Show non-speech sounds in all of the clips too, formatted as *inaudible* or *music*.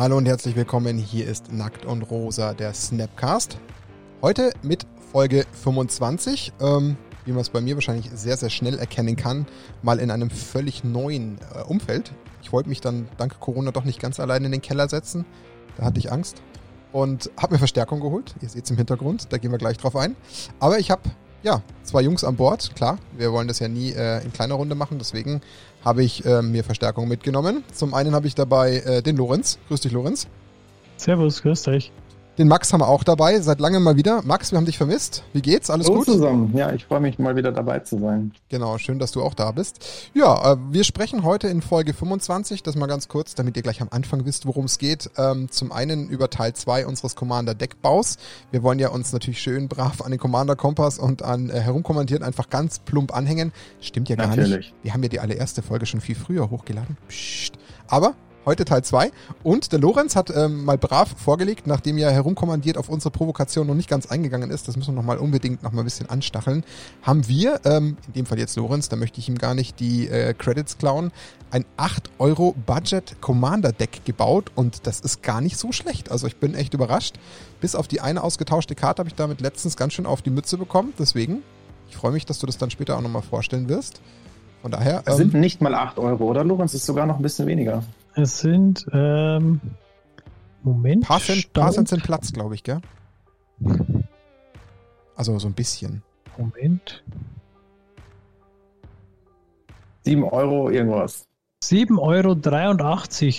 Hallo und herzlich willkommen. Hier ist Nackt und Rosa, der Snapcast. Heute mit Folge 25. Ähm, wie man es bei mir wahrscheinlich sehr, sehr schnell erkennen kann, mal in einem völlig neuen äh, Umfeld. Ich wollte mich dann dank Corona doch nicht ganz allein in den Keller setzen. Da hatte ich Angst. Und habe mir Verstärkung geholt. Ihr seht es im Hintergrund, da gehen wir gleich drauf ein. Aber ich habe ja, zwei Jungs an Bord, klar. Wir wollen das ja nie äh, in kleiner Runde machen, deswegen habe ich äh, mir Verstärkung mitgenommen. Zum einen habe ich dabei äh, den Lorenz. Grüß dich, Lorenz. Servus, grüß dich. Den Max haben wir auch dabei, seit langem mal wieder. Max, wir haben dich vermisst. Wie geht's? Alles Hallo gut? zusammen. Ja, ich freue mich mal wieder dabei zu sein. Genau, schön, dass du auch da bist. Ja, äh, wir sprechen heute in Folge 25, das mal ganz kurz, damit ihr gleich am Anfang wisst, worum es geht. Ähm, zum einen über Teil 2 unseres Commander Deckbaus. Wir wollen ja uns natürlich schön brav an den Commander Kompass und an äh, herumkommandiert einfach ganz plump anhängen. Stimmt ja gar Natürlich. nicht. Wir haben ja die allererste Folge schon viel früher hochgeladen. Psst. Aber Heute Teil 2. Und der Lorenz hat ähm, mal brav vorgelegt, nachdem er herumkommandiert auf unsere Provokation noch nicht ganz eingegangen ist, das müssen wir nochmal unbedingt noch mal ein bisschen anstacheln, haben wir, ähm, in dem Fall jetzt Lorenz, da möchte ich ihm gar nicht die äh, Credits klauen, ein 8 Euro Budget Commander Deck gebaut und das ist gar nicht so schlecht. Also ich bin echt überrascht. Bis auf die eine ausgetauschte Karte habe ich damit letztens ganz schön auf die Mütze bekommen. Deswegen, ich freue mich, dass du das dann später auch nochmal vorstellen wirst. Von daher. Es sind nicht mal 8 Euro, oder Lorenz? Es ist sogar noch ein bisschen weniger. Es sind, ähm, Moment. Paar Cent, paar Cent sind Platz, glaube ich, gell? Also so ein bisschen. Moment. 7 Euro irgendwas. 7,83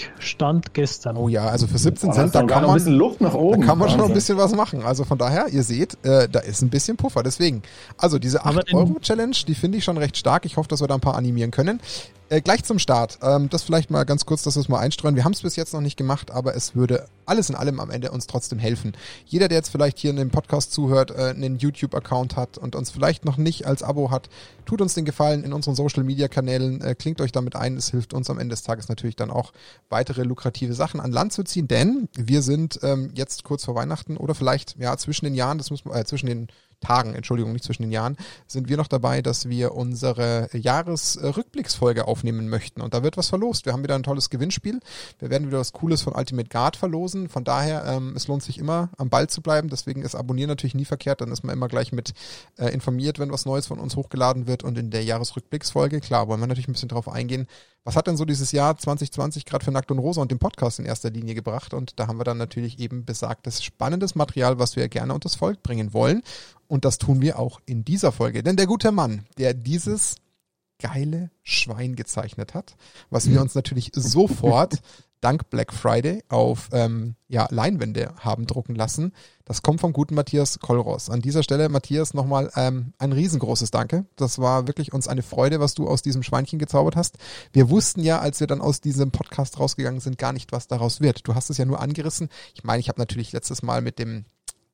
Euro stand gestern. Oh ja, also für 17 Aber Cent, da kann man, bisschen Luft nach da oben. kann man schon noch ein bisschen was machen. Also von daher, ihr seht, äh, da ist ein bisschen Puffer. Deswegen, also diese Aber den- 8-Euro-Challenge, die finde ich schon recht stark. Ich hoffe, dass wir da ein paar animieren können. Äh, gleich zum Start. Ähm, das vielleicht mal ganz kurz, dass wir es mal einstreuen. Wir haben es bis jetzt noch nicht gemacht, aber es würde alles in allem am Ende uns trotzdem helfen. Jeder, der jetzt vielleicht hier in dem Podcast zuhört, äh, einen YouTube-Account hat und uns vielleicht noch nicht als Abo hat, tut uns den Gefallen in unseren Social-Media-Kanälen, äh, klingt euch damit ein. Es hilft uns am Ende des Tages natürlich dann auch weitere lukrative Sachen an Land zu ziehen, denn wir sind ähm, jetzt kurz vor Weihnachten oder vielleicht ja zwischen den Jahren, das muss man, äh, zwischen den Tagen, Entschuldigung, nicht zwischen den Jahren, sind wir noch dabei, dass wir unsere Jahresrückblicksfolge aufnehmen möchten. Und da wird was verlost. Wir haben wieder ein tolles Gewinnspiel. Wir werden wieder was Cooles von Ultimate Guard verlosen. Von daher, ähm, es lohnt sich immer, am Ball zu bleiben. Deswegen ist Abonnieren natürlich nie verkehrt. Dann ist man immer gleich mit äh, informiert, wenn was Neues von uns hochgeladen wird. Und in der Jahresrückblicksfolge, klar, wollen wir natürlich ein bisschen drauf eingehen. Was hat denn so dieses Jahr 2020 gerade für Nackt und Rosa und den Podcast in erster Linie gebracht? Und da haben wir dann natürlich eben besagtes spannendes Material, was wir gerne unters Volk bringen wollen. Und das tun wir auch in dieser Folge. Denn der gute Mann, der dieses geile Schwein gezeichnet hat, was wir *laughs* uns natürlich sofort dank Black Friday auf ähm, ja, Leinwände haben drucken lassen. Das kommt vom guten Matthias Kolros. An dieser Stelle, Matthias, nochmal ähm, ein riesengroßes Danke. Das war wirklich uns eine Freude, was du aus diesem Schweinchen gezaubert hast. Wir wussten ja, als wir dann aus diesem Podcast rausgegangen sind, gar nicht, was daraus wird. Du hast es ja nur angerissen. Ich meine, ich habe natürlich letztes Mal mit dem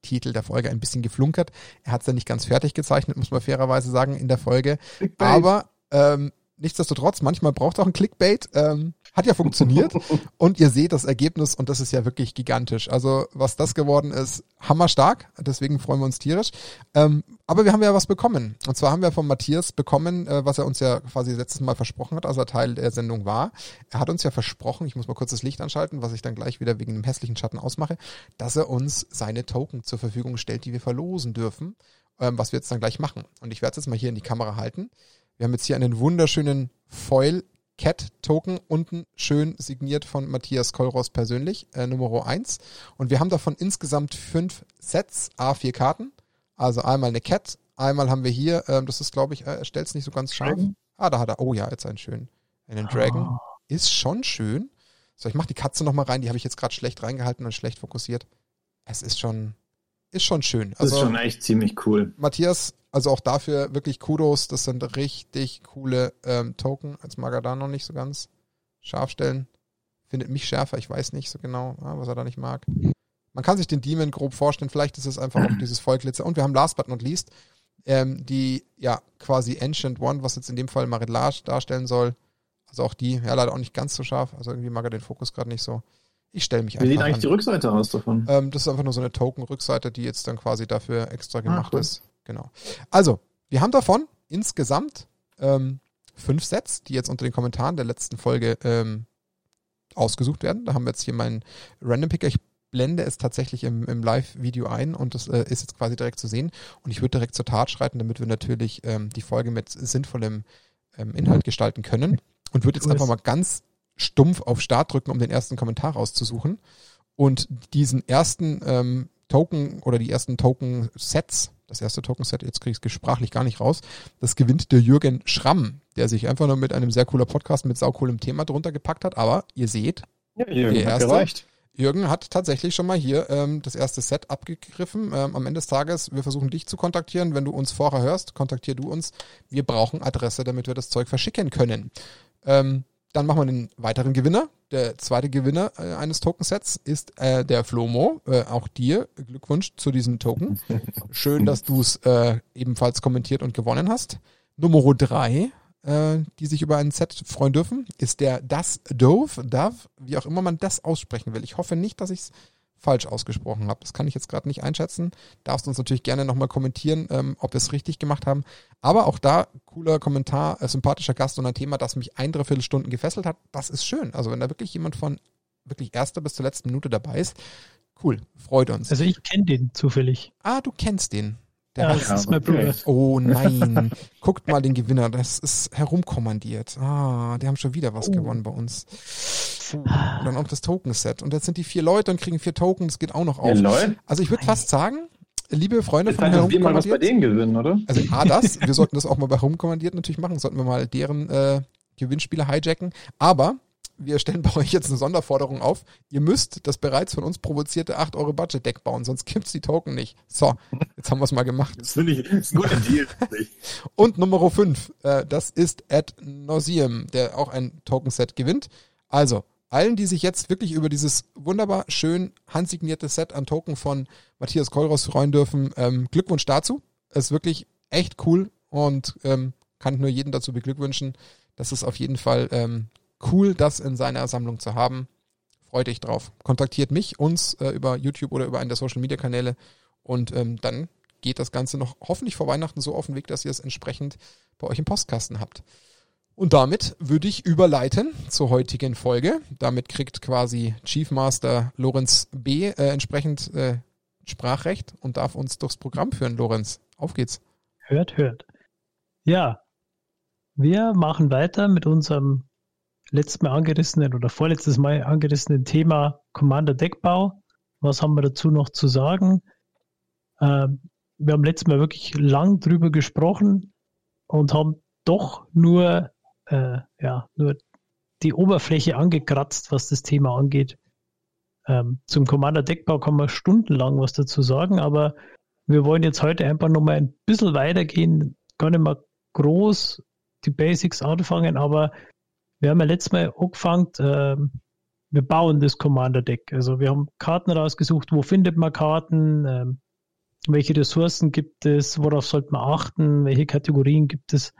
Titel der Folge ein bisschen geflunkert. Er hat es ja nicht ganz fertig gezeichnet, muss man fairerweise sagen, in der Folge. Aber ähm, nichtsdestotrotz, manchmal braucht auch ein Clickbait. Ähm, hat ja funktioniert. *laughs* und ihr seht das Ergebnis und das ist ja wirklich gigantisch. Also was das geworden ist, hammerstark. Deswegen freuen wir uns tierisch. Ähm, aber wir haben ja was bekommen. Und zwar haben wir von Matthias bekommen, äh, was er uns ja quasi letztes Mal versprochen hat, als er Teil der Sendung war. Er hat uns ja versprochen, ich muss mal kurz das Licht anschalten, was ich dann gleich wieder wegen dem hässlichen Schatten ausmache, dass er uns seine Token zur Verfügung stellt, die wir verlosen dürfen, ähm, was wir jetzt dann gleich machen. Und ich werde es jetzt mal hier in die Kamera halten. Wir haben jetzt hier einen wunderschönen Foil Cat Token unten schön signiert von Matthias Kolros persönlich, äh, Nummer 1. Und wir haben davon insgesamt fünf Sets, A4 Karten. Also einmal eine Cat, einmal haben wir hier, ähm, das ist glaube ich, äh, er stellt es nicht so ganz scharf. Dragon? Ah, da hat er, oh ja, jetzt einen schönen, einen Dragon. Oh. Ist schon schön. So, ich mach die Katze nochmal rein, die habe ich jetzt gerade schlecht reingehalten und schlecht fokussiert. Es ist schon, ist schon schön. Das ist Also schon echt ziemlich cool. Matthias, also auch dafür wirklich Kudos. Das sind richtig coole ähm, Token. Jetzt mag er da noch nicht so ganz scharf stellen. Findet mich schärfer, ich weiß nicht so genau, was er da nicht mag. Man kann sich den Demon grob vorstellen. Vielleicht ist es einfach auch *clears throat* dieses Vollglitzer. Und wir haben last but not least ähm, die ja quasi Ancient One, was jetzt in dem Fall Marilage darstellen soll. Also auch die, ja leider auch nicht ganz so scharf. Also irgendwie mag er den Fokus gerade nicht so. Ich stelle mich Wie einfach sieht eigentlich an. die Rückseite aus davon? Ähm, das ist einfach nur so eine Token-Rückseite, die jetzt dann quasi dafür extra gemacht cool. ist. Genau. Also, wir haben davon insgesamt ähm, fünf Sets, die jetzt unter den Kommentaren der letzten Folge ähm, ausgesucht werden. Da haben wir jetzt hier meinen Random Picker. Ich blende es tatsächlich im, im Live-Video ein und das äh, ist jetzt quasi direkt zu sehen. Und ich würde direkt zur Tat schreiten, damit wir natürlich ähm, die Folge mit sinnvollem ähm, Inhalt gestalten können. Und würde jetzt einfach mal ganz stumpf auf Start drücken, um den ersten Kommentar rauszusuchen. Und diesen ersten ähm, Token oder die ersten Token-Sets, das erste Token-Set, jetzt kriege ich es sprachlich gar nicht raus, das gewinnt der Jürgen Schramm, der sich einfach nur mit einem sehr cooler Podcast mit saucoolem Thema drunter gepackt hat. Aber ihr seht, Ja, Jürgen, erste? gereicht. Jürgen hat tatsächlich schon mal hier ähm, das erste Set abgegriffen. Ähm, am Ende des Tages, wir versuchen dich zu kontaktieren. Wenn du uns vorher hörst, kontaktier du uns. Wir brauchen Adresse, damit wir das Zeug verschicken können. Ähm, dann machen wir den weiteren Gewinner. Der zweite Gewinner äh, eines Tokensets ist äh, der Flomo. Äh, auch dir Glückwunsch zu diesem Token. *laughs* Schön, dass du es äh, ebenfalls kommentiert und gewonnen hast. Nummer drei, äh, die sich über ein Set freuen dürfen, ist der Das Dove, Dove, wie auch immer man das aussprechen will. Ich hoffe nicht, dass ich es falsch ausgesprochen habe. Das kann ich jetzt gerade nicht einschätzen. Darfst uns natürlich gerne nochmal kommentieren, ähm, ob wir es richtig gemacht haben. Aber auch da, cooler Kommentar, äh, sympathischer Gast und ein Thema, das mich ein, dreiviertel Stunden gefesselt hat. Das ist schön. Also wenn da wirklich jemand von wirklich erster bis zur letzten Minute dabei ist, cool, freut uns. Also ich kenne den zufällig. ah, du kennst den. Der Ja, das ist mein Bruder. Oh nein, guckt mal den Gewinner, das ist herumkommandiert. Ah, die haben schon wieder was Oh. gewonnen bei uns. Und dann auch das Token-Set. Und jetzt sind die vier Leute und kriegen vier Token, das geht auch noch auf. Also ich würde fast sagen, liebe Freunde von dass wir mal was bei herumkommandiert, denen gewinnen, oder? also A, das, wir sollten das auch mal bei herumkommandiert natürlich machen, sollten wir mal deren äh, Gewinnspiele hijacken, aber wir stellen bei euch jetzt eine Sonderforderung auf. Ihr müsst das bereits von uns provozierte 8 Euro Budget-Deck bauen, sonst gibt's die Token nicht. So, jetzt haben wir es mal gemacht. Das finde ich ist ein guter Deal. *laughs* Und Nummer 5, äh, das ist Ad Nauseam, der auch ein Token-Set gewinnt. Also, allen, die sich jetzt wirklich über dieses wunderbar schön handsignierte Set an Token von Matthias Kollross freuen dürfen, ähm, Glückwunsch dazu. Ist wirklich echt cool und ähm, kann nur jeden dazu beglückwünschen. Das ist auf jeden Fall ähm, cool, das in seiner Sammlung zu haben. Freut euch drauf. Kontaktiert mich, uns äh, über YouTube oder über einen der Social Media Kanäle und ähm, dann geht das Ganze noch hoffentlich vor Weihnachten so auf den Weg, dass ihr es entsprechend bei euch im Postkasten habt. Und damit würde ich überleiten zur heutigen Folge. Damit kriegt quasi Chief Master Lorenz B. Äh, entsprechend äh, Sprachrecht und darf uns durchs Programm führen, Lorenz. Auf geht's. Hört, hört. Ja, wir machen weiter mit unserem letztes Mal angerissenen oder vorletztes Mal angerissenen Thema Commander Deckbau. Was haben wir dazu noch zu sagen? Ähm, wir haben letztes Mal wirklich lang drüber gesprochen und haben doch nur, äh, ja, nur die Oberfläche angekratzt, was das Thema angeht. Ähm, zum Commander Deckbau kann man stundenlang was dazu sagen, aber wir wollen jetzt heute einfach nochmal ein bisschen weitergehen, gar nicht mal groß die Basics anfangen, aber wir haben ja letztes Mal angefangen, ähm, wir bauen das Commander-Deck. Also wir haben Karten rausgesucht, wo findet man Karten, ähm, welche Ressourcen gibt es, worauf sollte man achten, welche Kategorien gibt es.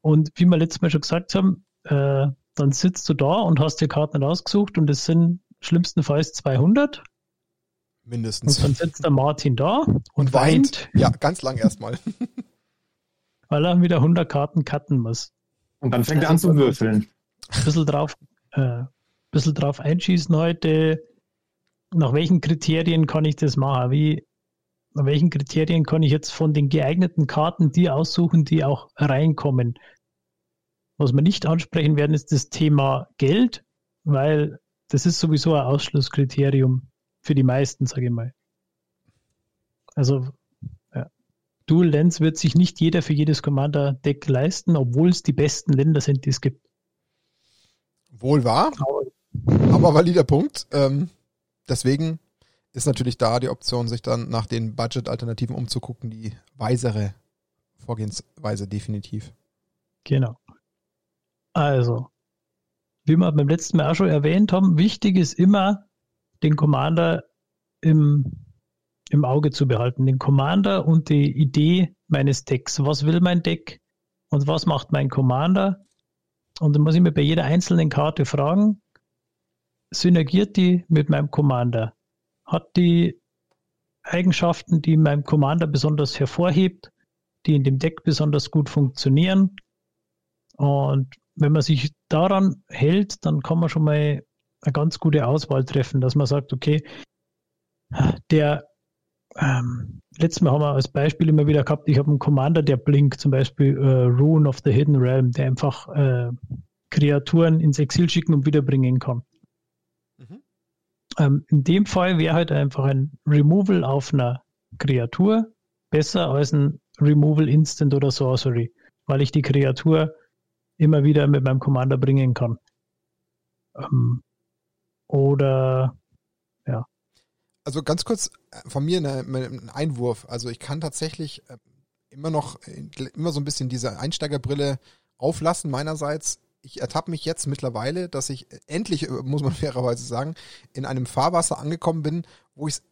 Und wie wir letztes Mal schon gesagt haben, äh, dann sitzt du da und hast dir Karten rausgesucht und es sind schlimmstenfalls 200 und Mindestens. dann sitzt der Martin da und, Und weint, weint. Ja, ganz lang erstmal. *laughs* weil er wieder 100 Karten cutten muss. Und dann fängt er an zu würfeln. Ein bisschen drauf, äh, bisschen drauf einschießen heute. Nach welchen Kriterien kann ich das machen? Wie, nach welchen Kriterien kann ich jetzt von den geeigneten Karten die aussuchen, die auch reinkommen? Was wir nicht ansprechen werden, ist das Thema Geld, weil das ist sowieso ein Ausschlusskriterium für die meisten, sage ich mal. Also ja. Dual Lens wird sich nicht jeder für jedes Commander-Deck leisten, obwohl es die besten Länder sind, die es gibt. Wohl wahr, aber valider Punkt. Ähm, deswegen ist natürlich da die Option, sich dann nach den Budget-Alternativen umzugucken, die weisere Vorgehensweise definitiv. Genau. Also, wie wir beim letzten Mal auch schon erwähnt haben, wichtig ist immer, den Commander im, im Auge zu behalten. Den Commander und die Idee meines Decks. Was will mein Deck und was macht mein Commander? Und dann muss ich mir bei jeder einzelnen Karte fragen, synergiert die mit meinem Commander? Hat die Eigenschaften, die meinem Commander besonders hervorhebt, die in dem Deck besonders gut funktionieren? Und wenn man sich daran hält, dann kann man schon mal eine ganz gute Auswahl treffen, dass man sagt, okay, der ähm, letztes Mal haben wir als Beispiel immer wieder gehabt, ich habe einen Commander, der blinkt, zum Beispiel äh, Rune of the Hidden Realm, der einfach äh, Kreaturen ins Exil schicken und wiederbringen kann. Mhm. Ähm, in dem Fall wäre halt einfach ein Removal auf einer Kreatur besser als ein Removal Instant oder Sorcery, weil ich die Kreatur immer wieder mit meinem Commander bringen kann. Ähm, oder. Also ganz kurz äh, von mir ein Einwurf. Also ich kann tatsächlich äh, immer noch äh, immer so ein bisschen diese Einsteigerbrille auflassen meinerseits. Ich ertappe mich jetzt mittlerweile, dass ich endlich, muss man *laughs* fairerweise sagen, in einem Fahrwasser angekommen bin, wo ich es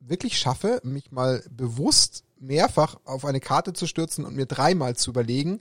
wirklich schaffe, mich mal bewusst mehrfach auf eine Karte zu stürzen und mir dreimal zu überlegen,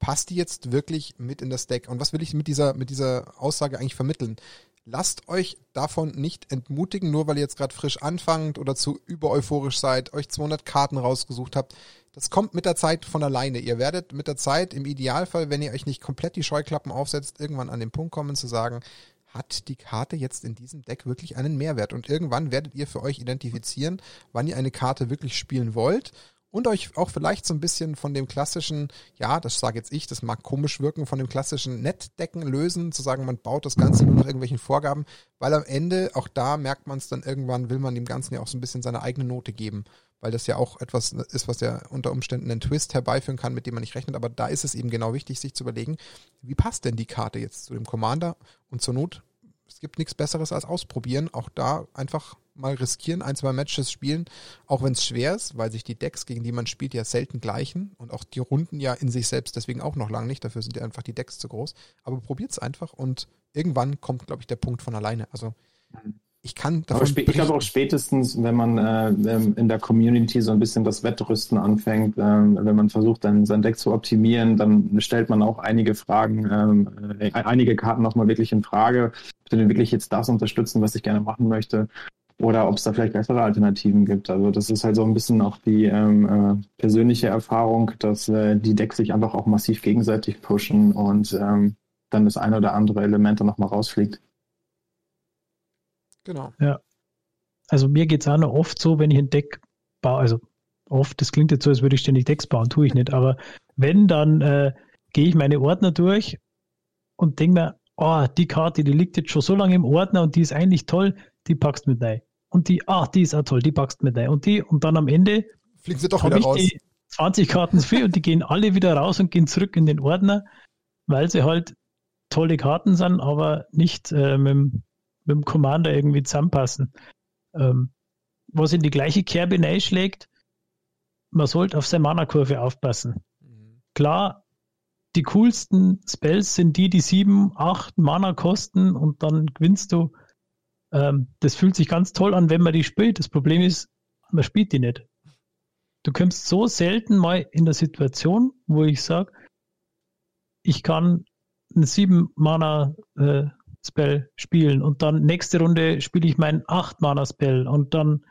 passt die jetzt wirklich mit in das Deck? Und was will ich mit dieser, mit dieser Aussage eigentlich vermitteln? Lasst euch davon nicht entmutigen, nur weil ihr jetzt gerade frisch anfangt oder zu übereuphorisch seid, euch 200 Karten rausgesucht habt. Das kommt mit der Zeit von alleine. Ihr werdet mit der Zeit im Idealfall, wenn ihr euch nicht komplett die Scheuklappen aufsetzt, irgendwann an den Punkt kommen zu sagen, hat die Karte jetzt in diesem Deck wirklich einen Mehrwert? Und irgendwann werdet ihr für euch identifizieren, wann ihr eine Karte wirklich spielen wollt und euch auch vielleicht so ein bisschen von dem klassischen, ja, das sage jetzt ich, das mag komisch wirken, von dem klassischen Nettdecken lösen, zu sagen, man baut das Ganze nur nach irgendwelchen Vorgaben, weil am Ende, auch da merkt man es dann irgendwann, will man dem Ganzen ja auch so ein bisschen seine eigene Note geben, weil das ja auch etwas ist, was ja unter Umständen einen Twist herbeiführen kann, mit dem man nicht rechnet, aber da ist es eben genau wichtig, sich zu überlegen, wie passt denn die Karte jetzt zu dem Commander? Und zur Not, es gibt nichts Besseres als ausprobieren, auch da einfach mal riskieren, ein, zwei Matches spielen, auch wenn es schwer ist, weil sich die Decks, gegen die man spielt, ja selten gleichen und auch die Runden ja in sich selbst deswegen auch noch lang nicht. Dafür sind ja einfach die Decks zu groß. Aber probiert es einfach und irgendwann kommt, glaube ich, der Punkt von alleine. Also ich kann davon Aber ich glaube auch spätestens, wenn man äh, in der Community so ein bisschen das Wettrüsten anfängt, äh, wenn man versucht, dann sein Deck zu optimieren, dann stellt man auch einige Fragen, ähm, äh, einige Karten nochmal wirklich in Frage. Will wirklich jetzt das unterstützen, was ich gerne machen möchte? Oder ob es da vielleicht bessere Alternativen gibt. Also das ist halt so ein bisschen auch die ähm, äh, persönliche Erfahrung, dass äh, die Decks sich einfach auch massiv gegenseitig pushen und ähm, dann das eine oder andere Element dann nochmal rausfliegt. Genau. Ja. Also mir geht es auch noch oft so, wenn ich ein Deck baue, also oft, das klingt jetzt so, als würde ich ständig Decks bauen, tue ich nicht, aber wenn, dann äh, gehe ich meine Ordner durch und denke mir, oh, die Karte, die liegt jetzt schon so lange im Ordner und die ist eigentlich toll, die packst mit rein. Und die, ah, die ist auch toll, die packst mit rein. Und die, und dann am Ende fliegen sie doch wieder raus. Die 20 Karten viel und die gehen alle wieder raus und gehen zurück in den Ordner, weil sie halt tolle Karten sind, aber nicht äh, mit, mit, dem Commander irgendwie zusammenpassen. Ähm, was in die gleiche Kerbe schlägt, man sollte auf seine Mana-Kurve aufpassen. Mhm. Klar, die coolsten Spells sind die, die sieben, acht Mana kosten und dann gewinnst du ähm, das fühlt sich ganz toll an, wenn man die spielt. Das Problem ist, man spielt die nicht. Du kommst so selten mal in der Situation, wo ich sage, ich kann einen 7 Mana äh, Spell spielen und dann nächste Runde spiele ich meinen 8 Mana Spell und dann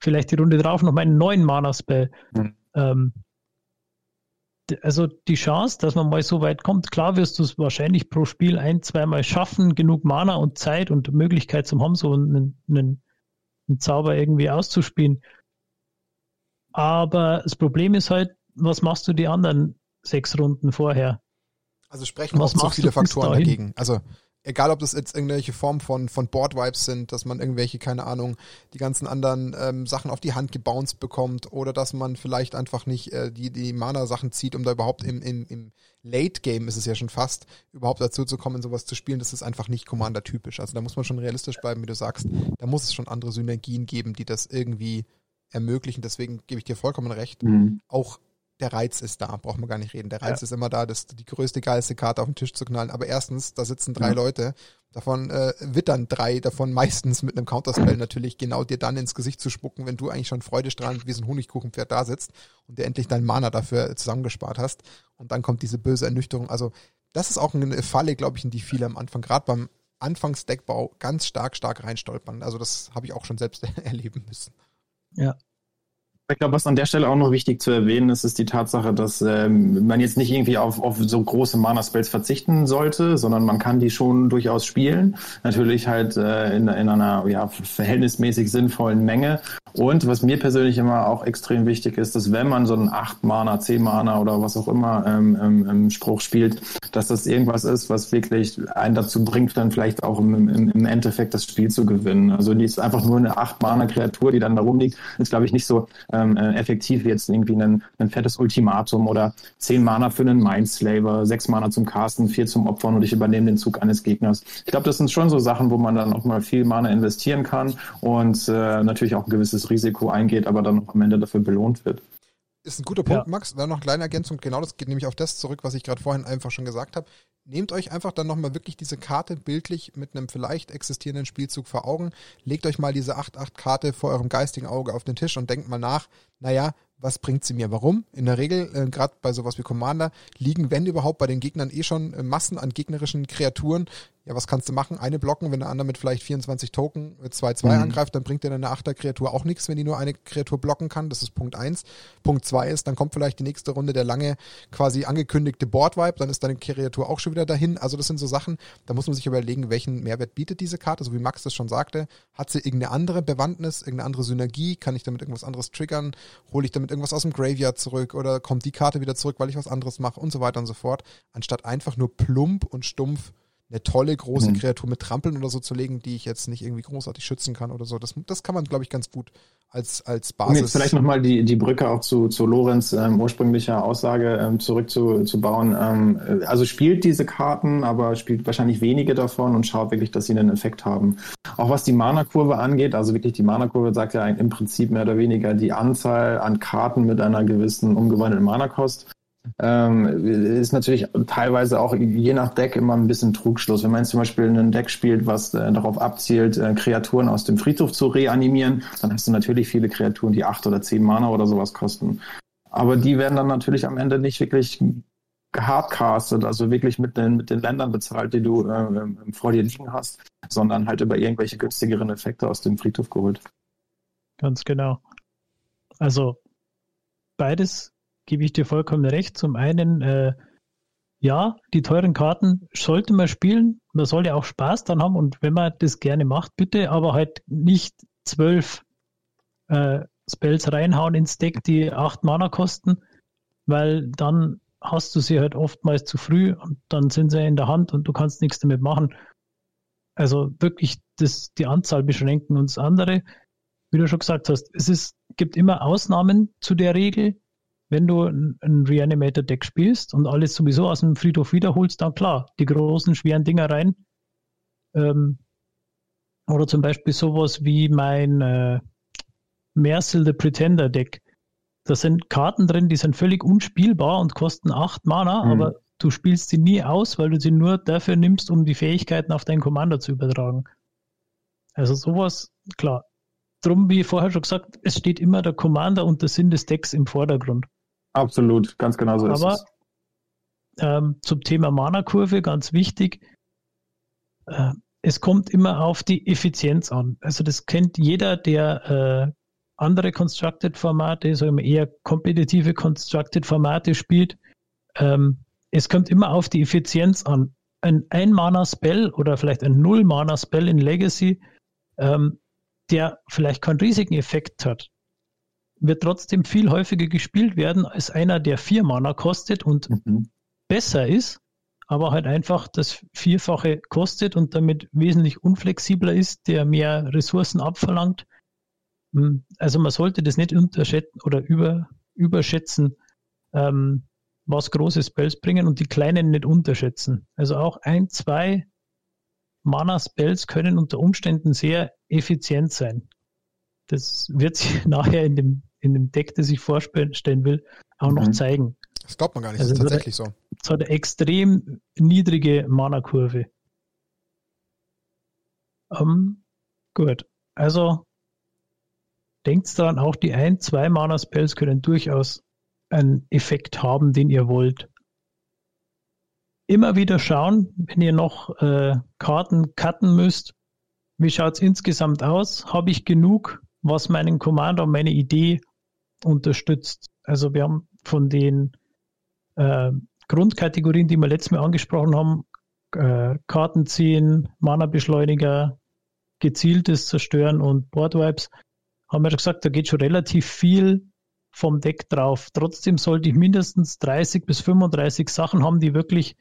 vielleicht die Runde drauf noch meinen 9 Mana Spell. Mhm. Ähm, also die Chance, dass man mal so weit kommt, klar wirst du es wahrscheinlich pro Spiel ein, zweimal schaffen, genug Mana und Zeit und Möglichkeit zum haben, so einen, einen, einen Zauber irgendwie auszuspielen. Aber das Problem ist halt, was machst du die anderen sechs Runden vorher? Also sprechen was auch so viele Faktoren dagegen. Also egal ob das jetzt irgendwelche Formen von, von Board-Vibes sind, dass man irgendwelche, keine Ahnung, die ganzen anderen ähm, Sachen auf die Hand gebounced bekommt oder dass man vielleicht einfach nicht äh, die, die Mana-Sachen zieht, um da überhaupt im, im, im Late-Game ist es ja schon fast, überhaupt dazu zu kommen, sowas zu spielen, das ist einfach nicht Commander-typisch. Also da muss man schon realistisch bleiben, wie du sagst. Da muss es schon andere Synergien geben, die das irgendwie ermöglichen. Deswegen gebe ich dir vollkommen recht. Mhm. Auch der Reiz ist da, braucht man gar nicht reden. Der Reiz ja. ist immer da, das die größte, geilste Karte auf den Tisch zu knallen. Aber erstens, da sitzen drei ja. Leute, davon äh, wittern drei, davon meistens mit einem Counterspell natürlich genau dir dann ins Gesicht zu spucken, wenn du eigentlich schon freudestrahlend wie so ein Honigkuchenpferd da sitzt und dir endlich deinen Mana dafür zusammengespart hast. Und dann kommt diese böse Ernüchterung. Also das ist auch eine Falle, glaube ich, in die viele am Anfang, gerade beim Anfangsdeckbau, ganz stark, stark reinstolpern. Also das habe ich auch schon selbst *laughs* erleben müssen. Ja, Ich glaube, was an der Stelle auch noch wichtig zu erwähnen ist, ist die Tatsache, dass ähm, man jetzt nicht irgendwie auf, auf so große Mana-Spells verzichten sollte, sondern man kann die schon durchaus spielen. Natürlich halt äh, in, in einer ja, verhältnismäßig sinnvollen Menge. Und was mir persönlich immer auch extrem wichtig ist, dass wenn man so einen 8-Mana, 10-Mana oder was auch immer ähm, ähm, im Spruch spielt, dass das irgendwas ist, was wirklich einen dazu bringt, dann vielleicht auch im, im, im Endeffekt das Spiel zu gewinnen. Also die ist einfach nur eine 8-Mana-Kreatur, die dann da rumliegt. Ist, glaube ich, nicht so ähm, äh, effektiv wie jetzt irgendwie ein, ein fettes Ultimatum oder 10 Mana für einen Mindslaver, 6 Mana zum Casten, 4 zum Opfern und ich übernehme den Zug eines Gegners. Ich glaube, das sind schon so Sachen, wo man dann auch mal viel Mana investieren kann und äh, natürlich auch ein gewisses Risiko eingeht, aber dann am Ende dafür belohnt wird. Ist ein guter Punkt, ja. Max. Dann noch eine kleine Ergänzung. Genau das geht nämlich auf das zurück, was ich gerade vorhin einfach schon gesagt habe. Nehmt euch einfach dann nochmal wirklich diese Karte bildlich mit einem vielleicht existierenden Spielzug vor Augen. Legt euch mal diese 8-8-Karte vor eurem geistigen Auge auf den Tisch und denkt mal nach, naja, was bringt sie mir? Warum? In der Regel, äh, gerade bei sowas wie Commander, liegen, wenn überhaupt, bei den Gegnern eh schon äh, Massen an gegnerischen Kreaturen, ja, was kannst du machen? Eine blocken, wenn der andere mit vielleicht 24 Token 2-2 mhm. angreift, dann bringt dir eine Achterkreatur auch nichts, wenn die nur eine Kreatur blocken kann. Das ist Punkt 1. Punkt 2 ist, dann kommt vielleicht die nächste Runde der lange quasi angekündigte Board-Vibe, dann ist deine Kreatur auch schon wieder dahin. Also das sind so Sachen, da muss man sich überlegen, welchen Mehrwert bietet diese Karte, so wie Max das schon sagte. Hat sie irgendeine andere Bewandtnis, irgendeine andere Synergie? Kann ich damit irgendwas anderes triggern? Hole ich damit irgendwas aus dem Graveyard zurück oder kommt die Karte wieder zurück, weil ich was anderes mache und so weiter und so fort, anstatt einfach nur plump und stumpf eine tolle große mhm. Kreatur mit Trampeln oder so zu legen, die ich jetzt nicht irgendwie großartig schützen kann oder so. Das, das kann man, glaube ich, ganz gut als, als Basis. Um jetzt vielleicht nochmal die, die Brücke auch zu, zu Lorenz ähm, ursprünglicher Aussage ähm, zurückzubauen. Ähm, äh, also spielt diese Karten, aber spielt wahrscheinlich wenige davon und schaut wirklich, dass sie einen Effekt haben. Auch was die Mana-Kurve angeht, also wirklich die Mana-Kurve sagt ja im Prinzip mehr oder weniger die Anzahl an Karten mit einer gewissen umgewandelten Mana-Kost ähm, ist natürlich teilweise auch je nach Deck immer ein bisschen Trugschluss. Wenn man jetzt zum Beispiel ein Deck spielt, was äh, darauf abzielt, äh, Kreaturen aus dem Friedhof zu reanimieren, dann hast du natürlich viele Kreaturen, die acht oder zehn Mana oder sowas kosten. Aber die werden dann natürlich am Ende nicht wirklich gehardcastet, also wirklich mit den, mit den Ländern bezahlt, die du äh, vor dir liegen hast, sondern halt über irgendwelche günstigeren Effekte aus dem Friedhof geholt. Ganz genau. Also beides gebe ich dir vollkommen recht. Zum einen, äh, ja, die teuren Karten sollte man spielen. Man soll ja auch Spaß dann haben und wenn man das gerne macht, bitte, aber halt nicht zwölf äh, Spells reinhauen ins Deck, die acht Mana kosten, weil dann hast du sie halt oftmals zu früh und dann sind sie in der Hand und du kannst nichts damit machen. Also wirklich das, die Anzahl beschränken und das andere, wie du schon gesagt hast, es ist, gibt immer Ausnahmen zu der Regel wenn du ein, Reanimator-Deck spielst und alles sowieso aus dem Friedhof wiederholst, dann klar, die großen, schweren Dinger rein. Ähm, oder zum Beispiel sowas wie mein äh, Mercil the Pretender Deck. Da sind Karten drin, die sind völlig unspielbar und kosten 8 Mana, mhm. aber du spielst sie nie aus, weil du sie nur dafür nimmst, um die Fähigkeiten auf deinen Commander zu übertragen. Also sowas, klar. Drum, wie vorher schon gesagt, es steht immer der Commander und der Sinn des Decks im Vordergrund. Absolut, ganz genau so Aber, ist es. Ähm, zum Thema Mana-Kurve ganz wichtig. Äh, es kommt immer auf die Effizienz an. Also das kennt jeder, der äh, andere Constructed-Formate, so eher kompetitive Constructed-Formate spielt. Ähm, es kommt immer auf die Effizienz an. Ein Ein-Mana-Spell oder vielleicht ein Null-Mana-Spell in Legacy, ähm, der vielleicht keinen riesigen Effekt hat, wird trotzdem viel häufiger gespielt werden als einer, der vier Mana kostet und mhm. besser ist, aber halt einfach das Vierfache kostet und damit wesentlich unflexibler ist, der mehr Ressourcen abverlangt. Hm, also man sollte das nicht unterschätzen oder über, überschätzen, ähm, was große Spells bringen und die kleinen nicht unterschätzen. Also auch ein, zwei Mana-Spells können unter Umständen sehr effizient sein. Das wird sich *laughs* nachher in dem in dem Deck, das ich vorstellen will, auch mhm. noch zeigen. Das glaubt man gar nicht, also das ist tatsächlich so. Es hat eine extrem niedrige Mana-Kurve. Um, ähm, gut, also denkt daran, auch die ein, zwei Mana-Spells können durchaus einen Effekt haben, den ihr wollt. Immer wieder schauen, wenn ihr noch äh, Karten cutten müsst, wie schaut es insgesamt aus? Habe ich genug, was meinen Commander meine Idee unterstützt. Also wir haben von den äh, Grundkategorien, die wir letztes Mal angesprochen haben, äh, Karten ziehen, Mana-Beschleuniger, gezieltes Zerstören und Boardwipes, haben wir gesagt, da geht schon relativ viel vom Deck drauf. Trotzdem sollte ich mindestens 30 bis 35 Sachen haben, die wirklich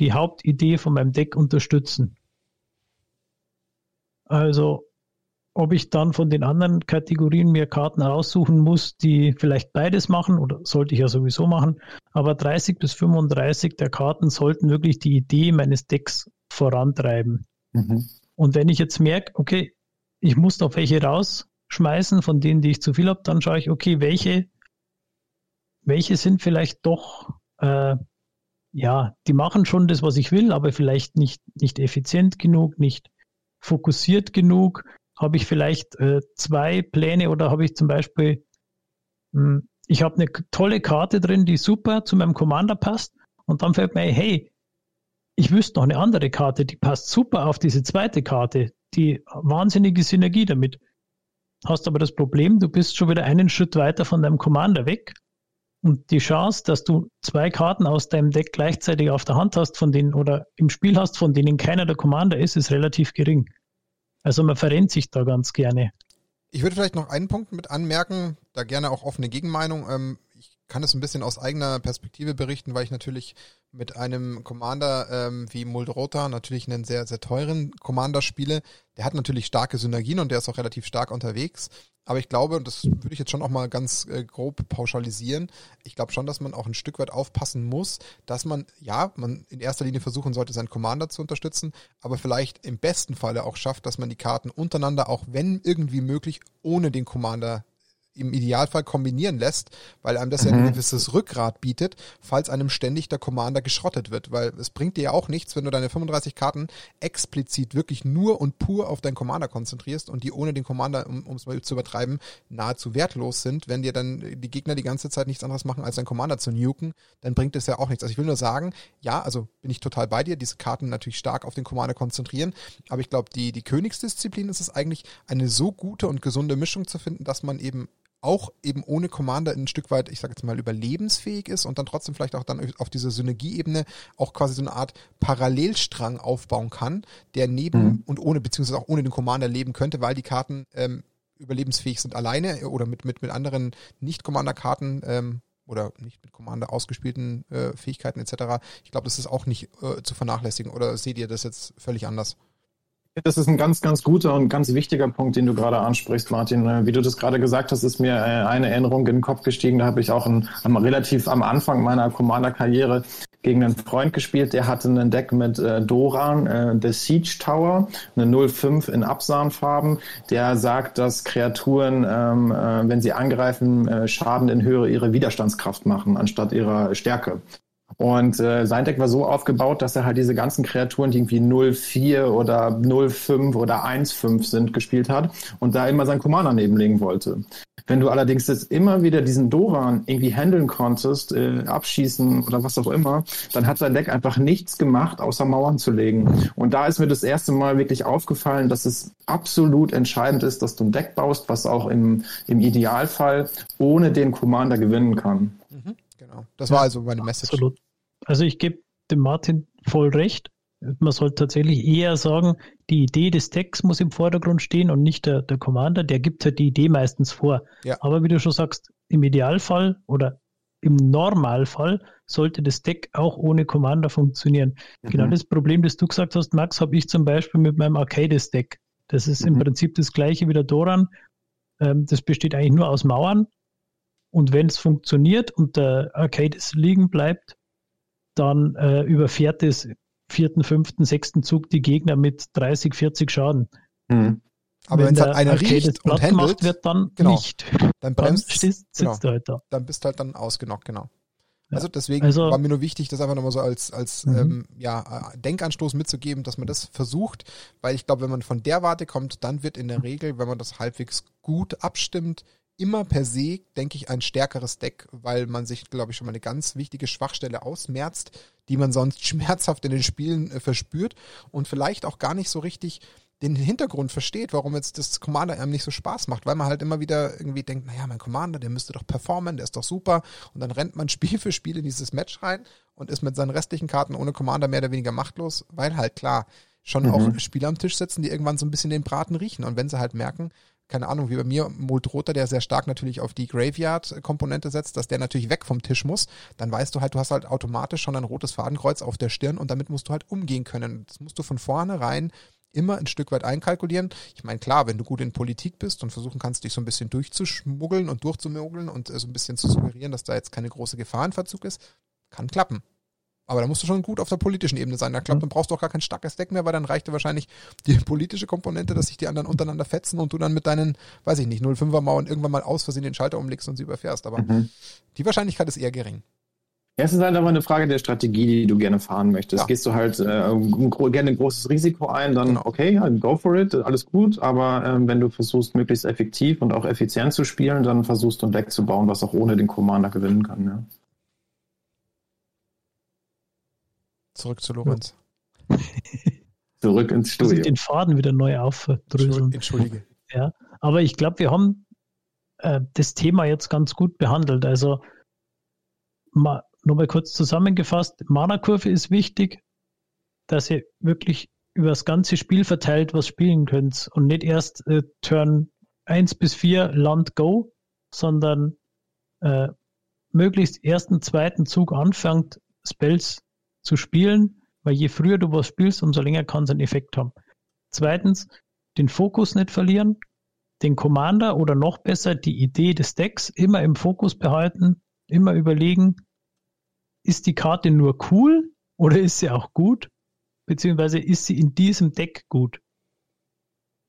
die Hauptidee von meinem Deck unterstützen. Also, ob ich dann von den anderen Kategorien mir Karten raussuchen muss, die vielleicht beides machen, oder sollte ich ja sowieso machen, aber 30 bis 35 der Karten sollten wirklich die Idee meines Decks vorantreiben. Mhm. Und wenn ich jetzt merke, okay, ich muss noch welche rausschmeißen, von denen, die ich zu viel habe, dann schaue ich, okay, welche, welche sind vielleicht doch, äh, ja, die machen schon das, was ich will, aber vielleicht nicht, nicht effizient genug, nicht fokussiert genug. Habe ich vielleicht äh, zwei Pläne oder habe ich zum Beispiel, mh, hm, ich habe eine tolle Karte drin, die super zu meinem Commander passt und dann fällt mir, hey, ich wüsste noch eine andere Karte, die passt super auf diese zweite Karte, die wahnsinnige Synergie damit. Hast aber das Problem, du bist schon wieder einen Schritt weiter von deinem Commander weg. Und die Chance, dass du zwei Karten aus deinem Deck gleichzeitig auf der Hand hast, von denen oder im Spiel hast, von denen keiner der Commander ist, ist relativ gering. Also man verrennt sich da ganz gerne. Ich würde vielleicht noch einen Punkt mit anmerken, da gerne auch offene Gegenmeinung. Kann es ein bisschen aus eigener Perspektive berichten, weil ich natürlich mit einem Commander ähm, wie Muldrota natürlich einen sehr, sehr teuren Commander spiele. Der hat natürlich starke Synergien und der ist auch relativ stark unterwegs. Aber ich glaube, und das würde ich jetzt schon auch mal ganz äh, grob pauschalisieren, ich glaube schon, dass man auch ein Stück weit aufpassen muss, dass man, ja, man in erster Linie versuchen sollte, seinen Commander zu unterstützen, aber vielleicht im besten Falle auch schafft, dass man die Karten untereinander, auch wenn irgendwie möglich, ohne den Commander im Idealfall kombinieren lässt, weil einem das mhm. ja ein mhm. gewisses Rückgrat bietet, falls einem ständig der Commander geschrottet wird, weil es bringt dir ja auch nichts, wenn du deine 35 Karten explizit wirklich nur und pur auf deinen Commander konzentrierst und die ohne den Commander, um es mal zu übertreiben, nahezu wertlos sind, wenn dir dann die Gegner die ganze Zeit nichts anderes machen, als deinen Commander zu nuken, dann bringt es ja auch nichts. Also ich will nur sagen, ja, also bin ich total bei dir, diese Karten natürlich stark auf den Commander konzentrieren, aber ich glaube, die, die Königsdisziplin ist es eigentlich, eine so gute und gesunde Mischung zu finden, dass man eben auch eben ohne Commander ein Stück weit, ich sage jetzt mal, überlebensfähig ist und dann trotzdem vielleicht auch dann auf dieser Synergieebene auch quasi so eine Art Parallelstrang aufbauen kann, der neben mhm. und ohne, beziehungsweise auch ohne den Commander leben könnte, weil die Karten ähm, überlebensfähig sind alleine oder mit, mit, mit anderen Nicht-Commander-Karten ähm, oder nicht mit Commander ausgespielten äh, Fähigkeiten etc. Ich glaube, das ist auch nicht äh, zu vernachlässigen. Oder seht ihr das jetzt völlig anders? Das ist ein ganz, ganz guter und ganz wichtiger Punkt, den du gerade ansprichst, Martin. Äh, wie du das gerade gesagt hast, ist mir äh, eine Erinnerung in den Kopf gestiegen. Da habe ich auch ein, relativ am Anfang meiner Commander-Karriere gegen einen Freund gespielt, der hatte ein Deck mit äh, Doran, äh, The Siege Tower, eine 05 in Absahnfarben, der sagt, dass Kreaturen, ähm, äh, wenn sie angreifen, äh, Schaden in Höhe ihrer Widerstandskraft machen, anstatt ihrer Stärke. Und äh, sein Deck war so aufgebaut, dass er halt diese ganzen Kreaturen, die irgendwie 0-4 oder 0-5 oder 1-5 sind, gespielt hat und da immer seinen Commander nebenlegen wollte. Wenn du allerdings jetzt immer wieder diesen Doran irgendwie handeln konntest, äh, abschießen oder was auch immer, dann hat sein Deck einfach nichts gemacht, außer Mauern zu legen. Und da ist mir das erste Mal wirklich aufgefallen, dass es absolut entscheidend ist, dass du ein Deck baust, was auch im, im Idealfall ohne den Commander gewinnen kann. Genau. Das war also meine Message. Absolut. Also ich gebe dem Martin voll recht. Man sollte tatsächlich eher sagen, die Idee des Decks muss im Vordergrund stehen und nicht der, der Commander. Der gibt halt die Idee meistens vor. Ja. Aber wie du schon sagst, im Idealfall oder im Normalfall sollte das Deck auch ohne Commander funktionieren. Mhm. Genau das Problem, das du gesagt hast, Max, habe ich zum Beispiel mit meinem Arcades-Deck. Das ist mhm. im Prinzip das gleiche wie der Doran. Ähm, das besteht eigentlich nur aus Mauern. Und wenn es funktioniert und der Arcades liegen bleibt, dann äh, überfährt es vierten, fünften, sechsten Zug die Gegner mit 30, 40 Schaden. Mhm. Aber wenn es halt einer riecht und gemacht wird, dann genau. nicht. Dann bremst, dann sitzt, genau. du halt da. Dann bist du halt dann ausgenockt, genau. Also deswegen also, war mir nur wichtig, das einfach nochmal so als, als mhm. ähm, ja, Denkanstoß mitzugeben, dass man das versucht, weil ich glaube, wenn man von der Warte kommt, dann wird in der Regel, wenn man das halbwegs gut abstimmt, immer per se, denke ich, ein stärkeres Deck, weil man sich, glaube ich, schon mal eine ganz wichtige Schwachstelle ausmerzt, die man sonst *laughs* schmerzhaft in den Spielen äh, verspürt und vielleicht auch gar nicht so richtig den Hintergrund versteht, warum jetzt das Commander einem nicht so Spaß macht, weil man halt immer wieder irgendwie denkt, naja, mein Commander, der müsste doch performen, der ist doch super. Und dann rennt man *laughs* Spiel für Spiel in dieses Match rein und ist mit seinen restlichen Karten ohne Commander mehr oder weniger machtlos, weil halt klar, schon mhm. auch Spieler am Tisch sitzen, die irgendwann so ein bisschen den Braten riechen. Und wenn sie halt merken, keine Ahnung, wie bei mir, Muldroter, der sehr stark natürlich auf die Graveyard-Komponente setzt, dass der natürlich weg vom Tisch muss, dann weißt du halt, du hast halt automatisch schon ein rotes Fadenkreuz auf der Stirn und damit musst du halt umgehen können. Das musst du von vornherein immer ein Stück weit einkalkulieren. Ich meine, klar, wenn du gut in Politik bist und versuchen kannst, dich so ein bisschen durchzuschmuggeln und durchzumuggeln und äh, so ein bisschen zu suggerieren, dass da jetzt keine große Gefahr in Verzug ist, kann klappen. Aber da musst du schon gut auf der politischen Ebene sein. Da klappt, dann brauchst du auch gar kein starkes Deck mehr, weil dann reicht dir wahrscheinlich die *laughs* politische Komponente, dass sich die anderen untereinander fetzen und du dann mit deinen, weiß ich nicht, 05er Mauern irgendwann mal aus Versehen den Schalter umlegst und sie überfährst. Aber mhm. die Wahrscheinlichkeit ist eher gering. Ja, es ist halt aber eine Frage der Strategie, die du gerne fahren möchtest. Ja. Gehst du halt äh, gerne ein großes Risiko ein, dann genau. okay, go for it, alles gut. Aber ähm, wenn du versuchst, möglichst effektiv und auch effizient zu spielen, dann versuchst du ein Deck zu bauen, was auch ohne den Commander gewinnen kann. Ja. Zurück zu Lorenz. *laughs* Zurück ins Studio. den Faden wieder neu aufdröseln. Entschuldige. *laughs* Ja, aber ich glaube, wir haben äh, das Thema jetzt ganz gut behandelt. Also mal nochmal kurz zusammengefasst, Mana-Kurve ist wichtig, dass ihr wirklich über das ganze Spiel verteilt was spielen könnt und nicht erst äh, Turn 1 bis 4 Land Go, sondern äh, möglichst ersten, zweiten Zug anfängt, Spells zu spielen, weil je früher du was spielst, umso länger kann es einen Effekt haben. Zweitens, den Fokus nicht verlieren, den Commander oder noch besser die Idee des Decks immer im Fokus behalten, immer überlegen, ist die Karte nur cool oder ist sie auch gut? Beziehungsweise ist sie in diesem Deck gut?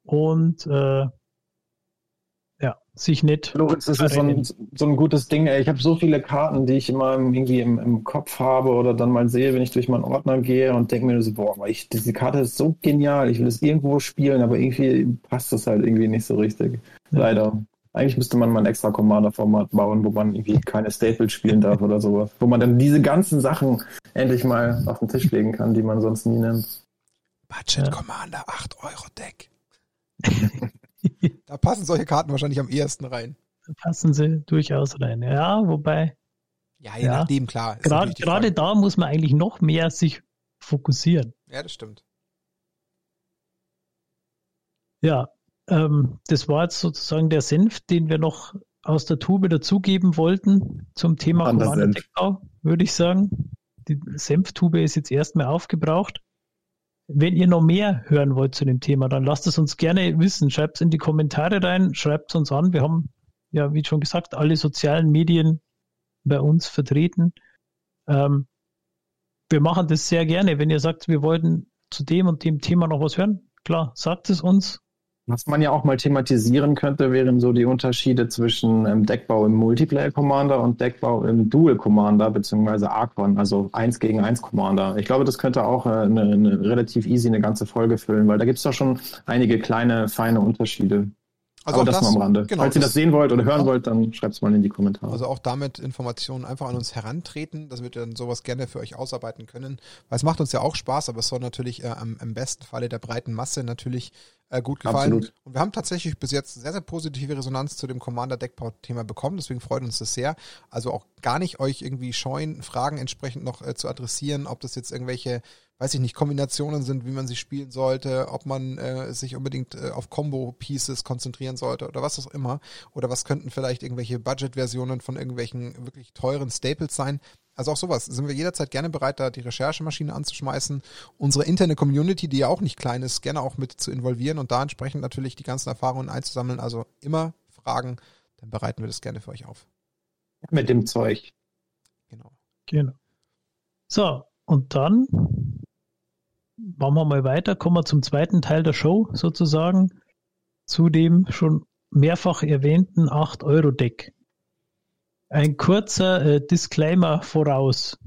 Und äh, ja, sich nicht. Lorenz, das ist so ein, so ein gutes Ding. Ey. Ich habe so viele Karten, die ich immer irgendwie im, im, Kopf habe oder dann mal sehe, wenn ich durch meinen Ordner gehe und denke mir so, boah, ich, diese Karte ist so genial, ich will es irgendwo spielen, aber irgendwie passt das halt irgendwie nicht so richtig. Ja. Leider. Eigentlich müsste man mal ein extra Commander-Format bauen, wo man irgendwie keine Staples spielen darf oder sowas. *laughs* Wo man dann diese ganzen Sachen endlich mal auf den Tisch legen kann, die man sonst nie nimmt. Budget Commander 8 Euro Deck. *laughs* *laughs* da passen solche Karten wahrscheinlich am ehesten rein. Da passen sie durchaus rein. Ja, wobei. Ja, je ja, nachdem, klar. Gerade, gerade da muss man eigentlich noch mehr sich fokussieren. Ja, das stimmt. Ja, ähm, das war jetzt sozusagen der Senf, den wir noch aus der Tube dazugeben wollten zum Thema Deckbau, würde ich sagen. Die Senftube ist jetzt erstmal aufgebraucht. Wenn ihr noch mehr hören wollt zu dem Thema, dann lasst es uns gerne wissen. Schreibt es in die Kommentare rein, schreibt es uns an. Wir haben ja, wie schon gesagt, alle sozialen Medien bei uns vertreten. Ähm, wir machen das sehr gerne. Wenn ihr sagt, wir wollten zu dem und dem Thema noch was hören, klar, sagt es uns. Was man ja auch mal thematisieren könnte, wären so die Unterschiede zwischen ähm, Deckbau im Multiplayer Commander und Deckbau im Dual Commander beziehungsweise Archon, also 1 gegen 1 Commander. Ich glaube, das könnte auch äh, eine, eine relativ easy eine ganze Folge füllen, weil da gibt es doch schon einige kleine, feine Unterschiede. Also das, das mal am Rande. Genau, Falls ihr das sehen wollt oder hören wollt, dann schreibt es mal in die Kommentare. Also auch damit Informationen einfach an uns herantreten, dass wir dann sowas gerne für euch ausarbeiten können. Weil es macht uns ja auch Spaß, aber es soll natürlich äh, am, im besten Falle der breiten Masse natürlich äh, gut gefallen. Absolut. Und wir haben tatsächlich bis jetzt sehr, sehr positive Resonanz zu dem Commander-Deckbau-Thema bekommen. Deswegen freut uns das sehr. Also auch gar nicht euch irgendwie scheuen, Fragen entsprechend noch äh, zu adressieren, ob das jetzt irgendwelche weiß ich nicht, Kombinationen sind, wie man sie spielen sollte, ob man äh, sich unbedingt äh, auf Combo-Pieces konzentrieren sollte oder was auch immer. Oder was könnten vielleicht irgendwelche Budget-Versionen von irgendwelchen wirklich teuren Staples sein. Also auch sowas. Sind wir jederzeit gerne bereit, da die Recherchemaschine anzuschmeißen, unsere interne Community, die ja auch nicht klein ist, gerne auch mit zu involvieren und da entsprechend natürlich die ganzen Erfahrungen einzusammeln. Also immer Fragen, dann bereiten wir das gerne für euch auf. Mit dem Zeug. Genau. Genau. So, und dann machen wir mal weiter, kommen wir zum zweiten Teil der Show sozusagen, zu dem schon mehrfach erwähnten 8-Euro-Deck. Ein kurzer äh, Disclaimer voraus.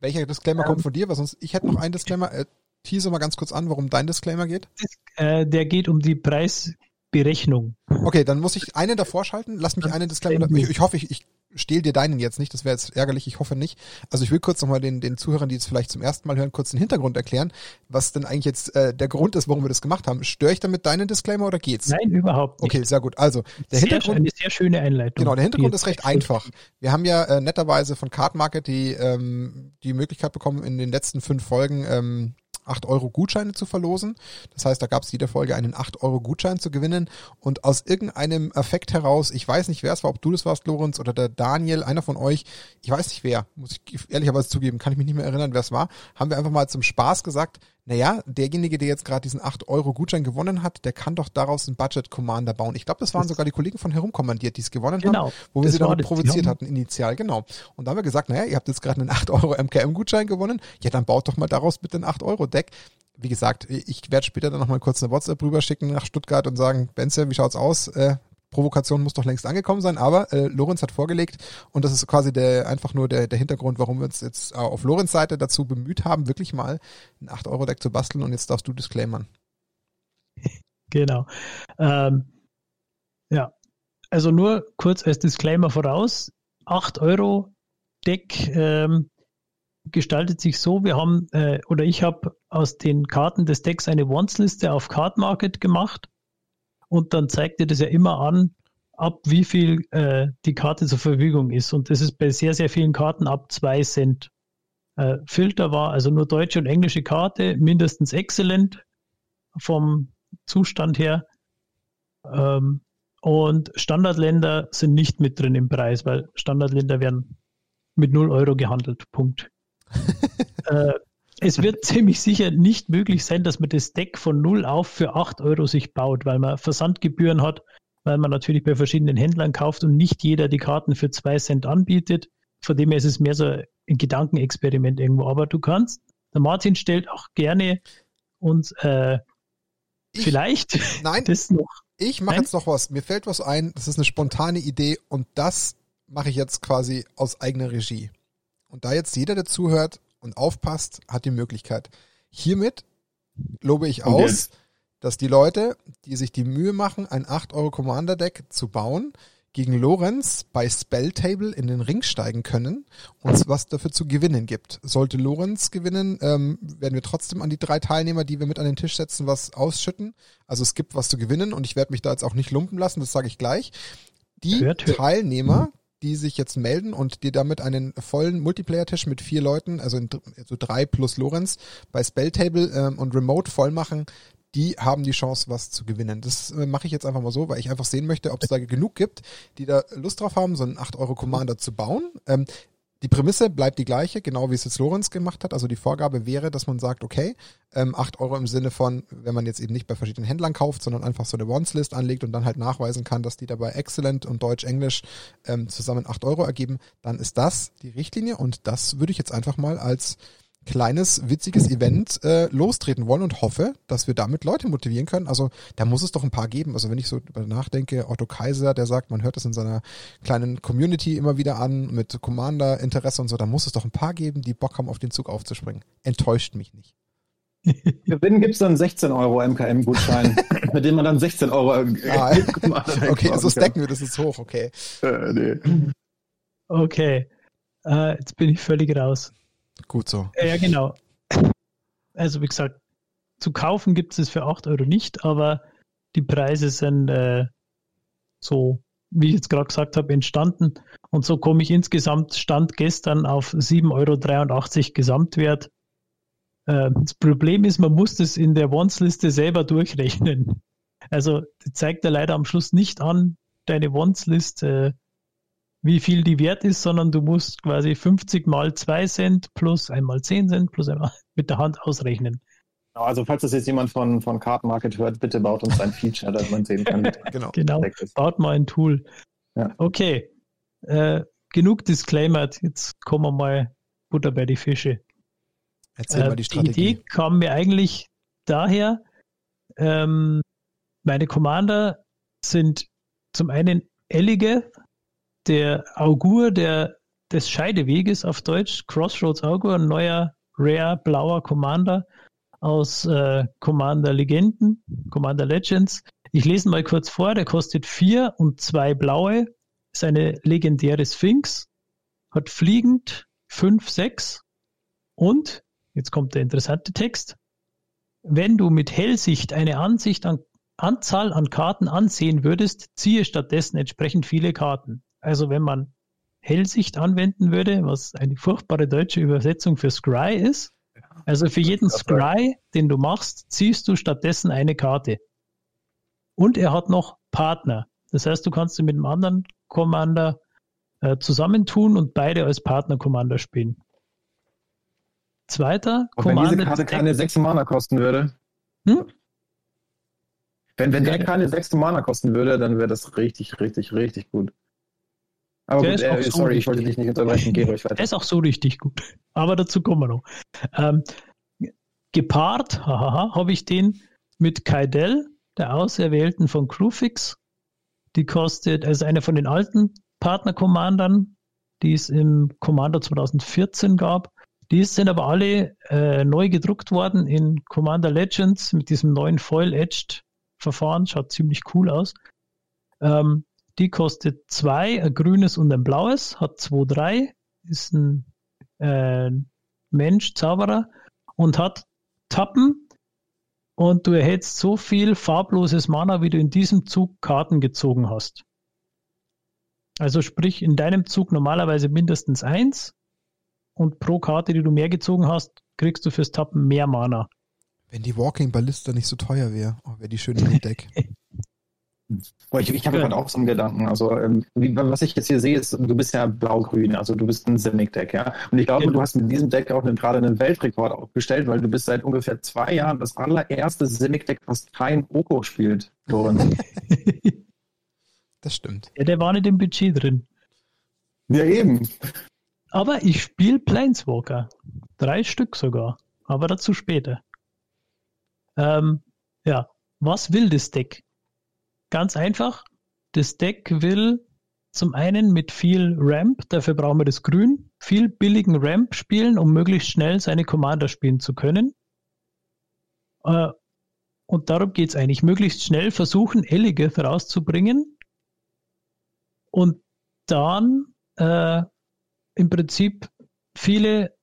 Welcher Disclaimer ähm, kommt von dir? Was sonst, ich hätte noch einen Disclaimer. Äh, tease mal ganz kurz an, worum dein Disclaimer geht. Äh, der geht um die Preisberechnung. Okay, dann muss ich einen davor schalten. Lass mich einen Disclaimer. Ich, ich hoffe, ich, ich stehl dir deinen jetzt nicht, das wäre jetzt ärgerlich, ich hoffe nicht. Also ich will kurz nochmal den, den Zuhörern, die jetzt vielleicht zum ersten Mal hören, kurz den Hintergrund erklären, was denn eigentlich jetzt äh, der Grund ist, warum wir das gemacht haben. Störe ich damit deinen Disclaimer oder geht's? Nein, überhaupt nicht. Okay, sehr gut. Also der sehr, Hintergrund. Eine sehr schöne Einleitung. Genau, der Hintergrund ist recht einfach. Wir haben ja äh, netterweise von Card Market die, ähm, die Möglichkeit bekommen, in den letzten fünf Folgen ähm, 8 Euro Gutscheine zu verlosen. Das heißt, da gab es jede Folge einen 8 Euro Gutschein zu gewinnen und aus irgendeinem Effekt heraus, ich weiß nicht, wer es war, ob du das warst, Lorenz, oder der Daniel, einer von euch, ich weiß nicht wer, muss ich ehrlicherweise zugeben, kann ich mich nicht mehr erinnern, wer es war, haben wir einfach mal zum Spaß gesagt, naja, derjenige, der jetzt gerade diesen 8-Euro-Gutschein gewonnen hat, der kann doch daraus einen Budget-Commander bauen. Ich glaube, das waren sogar die Kollegen von Herumkommandiert, die es gewonnen genau, haben, wo wir sie damit provoziert hatten, initial, genau. Und da haben wir gesagt, naja, ihr habt jetzt gerade einen 8-Euro-MKM-Gutschein gewonnen, ja, dann baut doch mal daraus mit den 8-Euro-Deck. Wie gesagt, ich werde später dann nochmal kurz eine WhatsApp rüberschicken nach Stuttgart und sagen, Benze, wie schaut's aus? Äh, Provokation muss doch längst angekommen sein, aber äh, Lorenz hat vorgelegt und das ist quasi der einfach nur der, der Hintergrund, warum wir uns jetzt auf Lorenz Seite dazu bemüht haben, wirklich mal ein 8-Euro-Deck zu basteln und jetzt darfst du disclaimern. *laughs* Genau. Ähm, ja, also nur kurz als Disclaimer voraus. 8 Euro Deck ähm, gestaltet sich so, wir haben, äh, oder ich habe aus den Karten des Decks eine Wants-Liste auf Card Market gemacht und dann zeigt dir das ja immer an, ab wie viel äh, die Karte zur Verfügung ist. Und das ist bei sehr, sehr vielen Karten ab 2 Cent. Äh, Filter war also nur deutsche und englische Karte, mindestens exzellent vom Zustand her. Ähm, und Standardländer sind nicht mit drin im Preis, weil Standardländer werden mit 0 Euro gehandelt. Punkt. *laughs* äh, es wird *laughs* ziemlich sicher nicht möglich sein, dass man das Deck von null auf für 8 Euro sich baut, weil man Versandgebühren hat, weil man natürlich bei verschiedenen Händlern kauft und nicht jeder die Karten für 2 Cent anbietet. Von dem her ist es mehr so ein Gedankenexperiment irgendwo. Aber du kannst, der Martin stellt auch gerne uns äh, ich, vielleicht *laughs* nein, das noch. Ich mache jetzt noch was. Mir fällt was ein. Das ist eine spontane Idee und das mache ich jetzt quasi aus eigener Regie. Und da jetzt jeder, der zuhört, und aufpasst, hat die Möglichkeit. Hiermit lobe ich aus, dass die Leute, die sich die Mühe machen, ein 8 Euro Commander Deck zu bauen, gegen Lorenz bei Spelltable in den Ring steigen können und es was dafür zu gewinnen gibt. Sollte Lorenz gewinnen, ähm, werden wir trotzdem an die drei Teilnehmer, die wir mit an den Tisch setzen, was ausschütten. Also es gibt was zu gewinnen und ich werde mich da jetzt auch nicht lumpen lassen, das sage ich gleich. Die hört, hört. Teilnehmer, die sich jetzt melden und die damit einen vollen Multiplayer-Tisch mit vier Leuten, also in, so drei plus Lorenz, bei Spelltable ähm, und Remote voll machen, die haben die Chance, was zu gewinnen. Das äh, mache ich jetzt einfach mal so, weil ich einfach sehen möchte, ob es da genug gibt, die da Lust drauf haben, so einen 8-Euro-Commander zu bauen. Ähm, die Prämisse bleibt die gleiche, genau wie es jetzt Lorenz gemacht hat. Also die Vorgabe wäre, dass man sagt, okay, ähm, 8 Euro im Sinne von, wenn man jetzt eben nicht bei verschiedenen Händlern kauft, sondern einfach so eine Wants-List anlegt und dann halt nachweisen kann, dass die dabei Excellent und Deutsch-Englisch ähm, zusammen 8 Euro ergeben, dann ist das die Richtlinie und das würde ich jetzt einfach mal als kleines, witziges Event äh, lostreten wollen und hoffe, dass wir damit Leute motivieren können. Also da muss es doch ein paar geben. Also wenn ich so nachdenke, Otto Kaiser, der sagt, man hört das in seiner kleinen Community immer wieder an mit Commander-Interesse und so, da muss es doch ein paar geben, die Bock haben, auf den Zug aufzuspringen. Enttäuscht mich nicht. Gewinnen gibt es dann 16 Euro MKM-Gutschein, *laughs* mit dem man dann 16 Euro äh, ah, *laughs* Okay, also stacken wir, das ist hoch, okay. Äh, nee. Okay, uh, jetzt bin ich völlig raus. Gut so. Ja, genau. Also wie gesagt, zu kaufen gibt es für 8 Euro nicht, aber die Preise sind äh, so, wie ich jetzt gerade gesagt habe, entstanden. Und so komme ich insgesamt, stand gestern auf 7,83 Euro Gesamtwert. Äh, das Problem ist, man muss das in der Wants-Liste selber durchrechnen. Also zeigt er leider am Schluss nicht an, deine Wants-Liste wie viel die wert ist, sondern du musst quasi 50 mal 2 Cent plus einmal 10 Cent plus einmal *laughs* mit der Hand ausrechnen. Genau, also falls das jetzt jemand von, von Card Market hört, bitte baut uns ein Feature, dass man sehen kann. *laughs* genau. genau. Baut mal ein Tool. Ja. Okay. Äh, genug Disclaimer. Jetzt kommen wir mal Butter bei die Fische. Erzähl äh, mal die Strategie. Die Idee kam mir eigentlich daher, ähm, meine Commander sind zum einen Ellige, der Augur der, des Scheideweges auf Deutsch, Crossroads Augur, ein neuer Rare blauer Commander aus äh, Commander Legenden, Commander Legends. Ich lese mal kurz vor, der kostet vier und zwei blaue ist eine legendäre Sphinx, hat fliegend 5, 6 und, jetzt kommt der interessante Text, wenn du mit Hellsicht eine Ansicht an, Anzahl an Karten ansehen würdest, ziehe stattdessen entsprechend viele Karten. Also wenn man Hellsicht anwenden würde, was eine furchtbare deutsche Übersetzung für Scry ist, also für jeden Scry, den du machst, ziehst du stattdessen eine Karte. Und er hat noch Partner. Das heißt, du kannst ihn mit einem anderen Commander äh, zusammentun und beide als Partner-Commander spielen. Zweiter Auch wenn diese Karte keine 6 Mana kosten würde. Hm? Wenn, wenn der keine 6 Mana kosten würde, dann wäre das richtig, richtig, richtig gut. Aber gut, äh, so sorry, ich wollte dich nicht unterbrechen, geh ruhig weiter. Der ist auch so richtig gut. Aber dazu kommen wir noch. Ähm, gepaart, habe ich den mit Kaidel, der Auserwählten von Crewfix. Die kostet, also eine von den alten Partner-Commandern, die es im Commander 2014 gab. Die sind aber alle äh, neu gedruckt worden in Commander Legends mit diesem neuen Foil-Edged-Verfahren. Schaut ziemlich cool aus. Ähm, die kostet zwei, ein grünes und ein blaues, hat zwei, drei, ist ein äh, Mensch, Zauberer und hat Tappen und du erhältst so viel farbloses Mana, wie du in diesem Zug Karten gezogen hast. Also sprich, in deinem Zug normalerweise mindestens eins und pro Karte, die du mehr gezogen hast, kriegst du fürs Tappen mehr Mana. Wenn die Walking Ballista nicht so teuer wäre, oh, wäre die schön im Deck. *laughs* Ich, ich habe ja. gerade auch so einen Gedanken. Also, ähm, wie, was ich jetzt hier sehe, ist, du bist ja blau-grün, also du bist ein Simic-Deck, ja. Und ich glaube, ja. du hast mit diesem Deck auch gerade einen Weltrekord aufgestellt, weil du bist seit ungefähr zwei Jahren das allererste Simic-Deck, was kein Oko spielt, Lorenz. das stimmt. Ja, der war nicht im Budget drin. Ja, eben. Aber ich spiele Planeswalker. Drei Stück sogar. Aber dazu später. Ähm, ja, was will das Deck? Ganz einfach. Das Deck will zum einen mit viel Ramp, dafür brauchen wir das Grün, viel billigen Ramp spielen, um möglichst schnell seine Commander spielen zu können. Äh, und darum geht es eigentlich. Möglichst schnell versuchen, Eligeth rauszubringen und dann äh, im Prinzip viele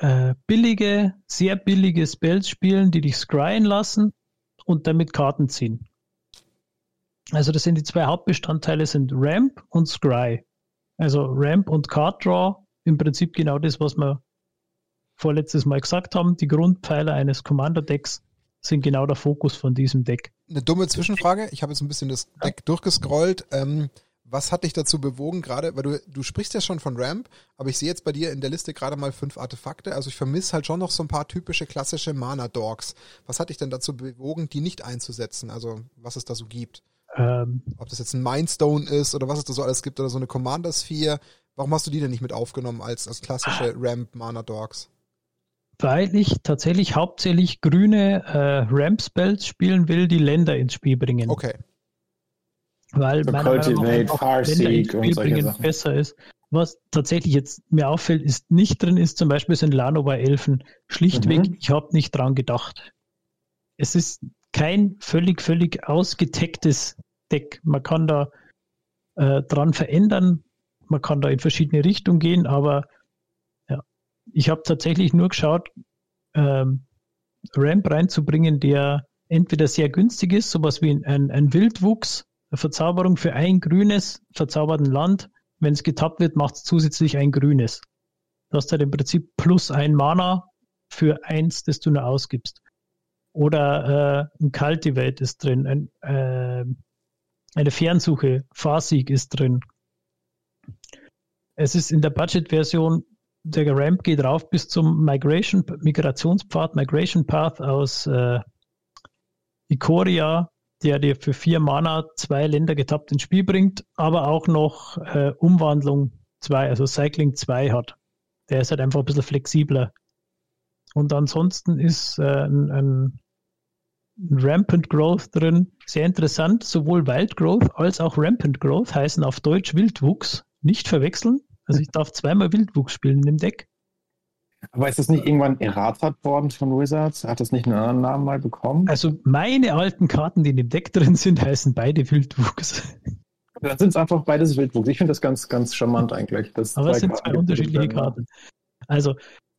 äh, billige, sehr billige Spells spielen, die dich scryen lassen und damit Karten ziehen. Also das sind die zwei Hauptbestandteile sind Ramp und Scry. Also Ramp und Card Draw, im Prinzip genau das, was wir vorletztes Mal gesagt haben. Die Grundpfeiler eines Commander-Decks sind genau der Fokus von diesem Deck. Eine dumme Zwischenfrage. Ich habe jetzt ein bisschen das Deck ja. durchgescrollt. Ähm, was hat dich dazu bewogen, gerade, weil du, du sprichst ja schon von Ramp, aber ich sehe jetzt bei dir in der Liste gerade mal fünf Artefakte. Also ich vermisse halt schon noch so ein paar typische klassische Mana-Dogs. Was hat dich denn dazu bewogen, die nicht einzusetzen? Also was es da so gibt? Ähm, Ob das jetzt ein Mindstone ist oder was es da so alles gibt oder so eine Commander Sphere. Warum hast du die denn nicht mit aufgenommen als, als klassische Ramp Mana Dogs? Weil ich tatsächlich hauptsächlich grüne äh, Ramp Spells spielen will, die Länder ins Spiel bringen. Okay. Weil so meiner Cultivate, Farseek und solche Sachen. besser ist. Was tatsächlich jetzt mir auffällt, ist nicht drin ist, zum Beispiel sind Lanover-Elfen. Schlichtweg, mhm. ich habe nicht dran gedacht. Es ist kein völlig, völlig ausgetecktes Deck. Man kann da äh, dran verändern, man kann da in verschiedene Richtungen gehen, aber ja, ich habe tatsächlich nur geschaut, ähm, Ramp reinzubringen, der entweder sehr günstig ist, sowas wie ein, ein Wildwuchs, eine Verzauberung für ein grünes verzauberten Land. Wenn es getappt wird, macht es zusätzlich ein grünes. Du hast halt im Prinzip plus ein Mana für eins, das du nur ausgibst. Oder äh, ein Cultivate ist drin, ein, äh, eine Fernsuche, Farsieg ist drin. Es ist in der Budget-Version, der Ramp geht rauf bis zum Migration, Migrationspfad, Migration Path aus äh, Ikoria, der dir für vier Mana zwei Länder getappt ins Spiel bringt, aber auch noch äh, Umwandlung 2, also Cycling 2 hat. Der ist halt einfach ein bisschen flexibler. Und ansonsten ist äh, ein, ein Rampant Growth drin. Sehr interessant. Sowohl Wild Growth als auch Rampant Growth heißen auf Deutsch Wildwuchs. Nicht verwechseln. Also ich darf zweimal Wildwuchs spielen in dem Deck. Aber ist das nicht irgendwann erratert worden von Wizards? Hat das nicht einen anderen Namen mal bekommen? Also meine alten Karten, die in dem Deck drin sind, heißen beide Wildwuchs. *laughs* Dann sind es einfach beides Wildwuchs. Ich finde das ganz, ganz charmant eigentlich. Aber es sind zwei unterschiedliche Karten. Also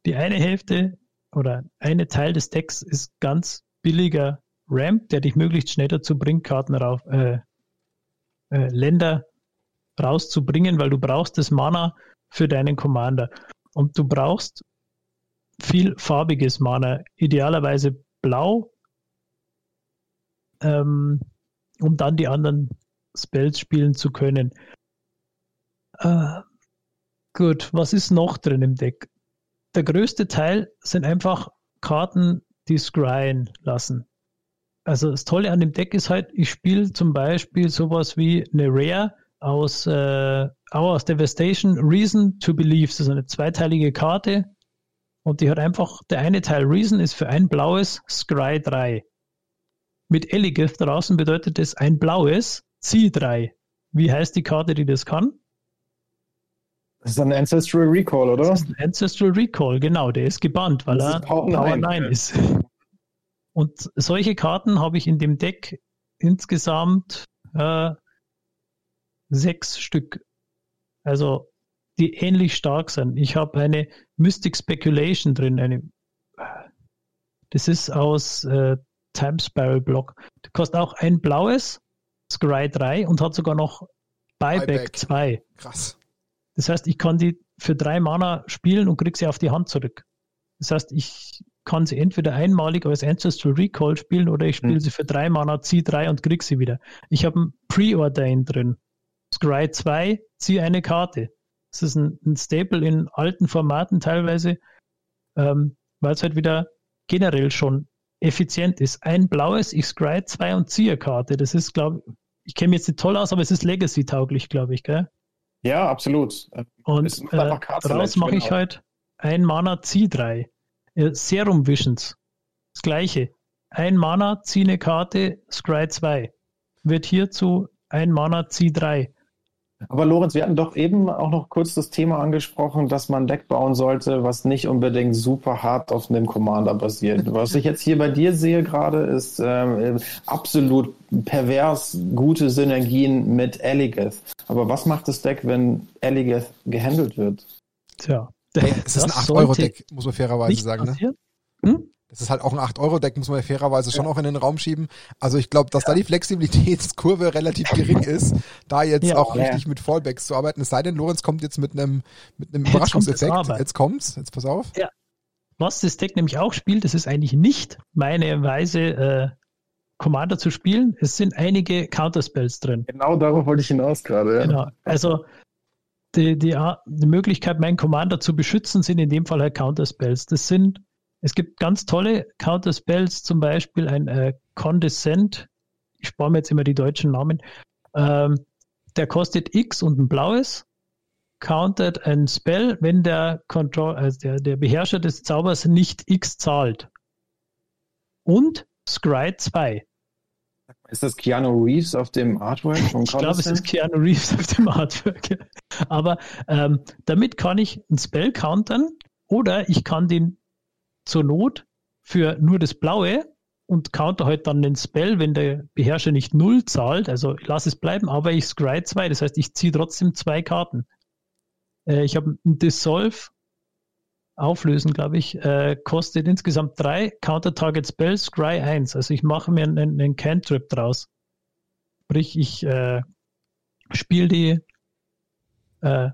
die eine Hälfte oder eine Teil des Decks ist ganz billiger Ramp, der dich möglichst schnell dazu bringt, Karten rauf, äh, äh, Länder rauszubringen, weil du brauchst das Mana für deinen Commander. Und du brauchst viel farbiges Mana, idealerweise blau, ähm, um dann die anderen Spells spielen zu können. Äh, gut, was ist noch drin im Deck? Der größte Teil sind einfach Karten, die scryen lassen. Also das Tolle an dem Deck ist halt, ich spiele zum Beispiel sowas wie eine Rare aus äh, Hour Devastation, Reason to Believe. Das ist eine zweiteilige Karte und die hat einfach, der eine Teil Reason ist für ein blaues Scry 3. Mit Eligeth draußen bedeutet das ein blaues C3. Wie heißt die Karte, die das kann? Das ist ein Ancestral Recall, oder? Das ist ein Ancestral Recall, genau. Der ist gebannt, weil er Power 9, 9 ist. Und solche Karten habe ich in dem Deck insgesamt äh, sechs Stück. Also die ähnlich stark sind. Ich habe eine Mystic Speculation drin. Eine, das ist aus äh, Time Spiral Block. Die kostet auch ein blaues Scry 3 und hat sogar noch Buyback, 2. Krass. Das heißt, ich kann die für drei Mana spielen und kriege sie auf die Hand zurück. Das heißt, ich kann sie entweder einmalig als Ancestral Recall spielen oder ich spiele hm. sie für drei Mana, ziehe drei und kriege sie wieder. Ich habe ein Preordain drin. Scry 2, ziehe eine Karte. Das ist ein, ein Staple in alten Formaten teilweise, ähm, weil es halt wieder generell schon effizient ist. Ein blaues, ich scry 2 und ziehe Karte. Das ist, glaube ich, ich kenne mich jetzt nicht toll aus, aber es ist Legacy-tauglich, glaube ich, gell? Ja, absolut. Und äh, daraus mache ich halt ein Mana, zieh 3. Serum Visions. Das gleiche. Ein Mana, zieh eine Karte, Scry 2. Wird hierzu ein Mana, zieh 3. Aber Lorenz, wir hatten doch eben auch noch kurz das Thema angesprochen, dass man ein Deck bauen sollte, was nicht unbedingt super hart auf einem Commander basiert. Was ich jetzt hier bei dir sehe gerade, ist äh, absolut pervers gute Synergien mit Eligeth. Aber was macht das Deck, wenn Eligeth gehandelt wird? Tja, Hey, es ist ein 8-Euro-Deck, muss man fairerweise sagen. Ne? Hm? Das ist halt auch ein 8-Euro-Deck, muss man ja fairerweise schon ja. auch in den Raum schieben. Also ich glaube, dass ja. da die Flexibilitätskurve relativ gering ist, da jetzt ja, auch richtig mit Fallbacks zu arbeiten. Es sei denn, Lorenz kommt jetzt mit einem mit einem Überraschungseffekt. Kommt jetzt kommt's, jetzt pass auf. Ja. Was das Deck nämlich auch spielt, das ist eigentlich nicht meine Weise, äh, Commander zu spielen. Es sind einige Counterspells drin. Genau darauf wollte ich hinaus gerade. Ja. Genau. Also die, die, die Möglichkeit, meinen Commander zu beschützen, sind in dem Fall halt Counterspells. Das sind, es gibt ganz tolle Counterspells, zum Beispiel ein äh, Condescent, ich spare mir jetzt immer die deutschen Namen, ähm, der kostet X und ein blaues, countert ein Spell, wenn der, Control, also der, der Beherrscher des Zaubers nicht X zahlt. Und Scry 2. Ist das Keanu Reeves auf dem Artwork? Von ich glaube, es ist Keanu Reeves auf dem Artwork. Aber ähm, damit kann ich ein Spell countern oder ich kann den zur Not für nur das Blaue und counter halt dann den Spell, wenn der Beherrscher nicht null zahlt. Also ich lasse es bleiben, aber ich scry zwei. Das heißt, ich ziehe trotzdem zwei Karten. Äh, ich habe ein Dissolve auflösen, glaube ich, äh, kostet insgesamt drei Counter-Target Spells, Scry 1. Also ich mache mir einen, einen Cantrip draus. Sprich, ich äh, spiele die, äh,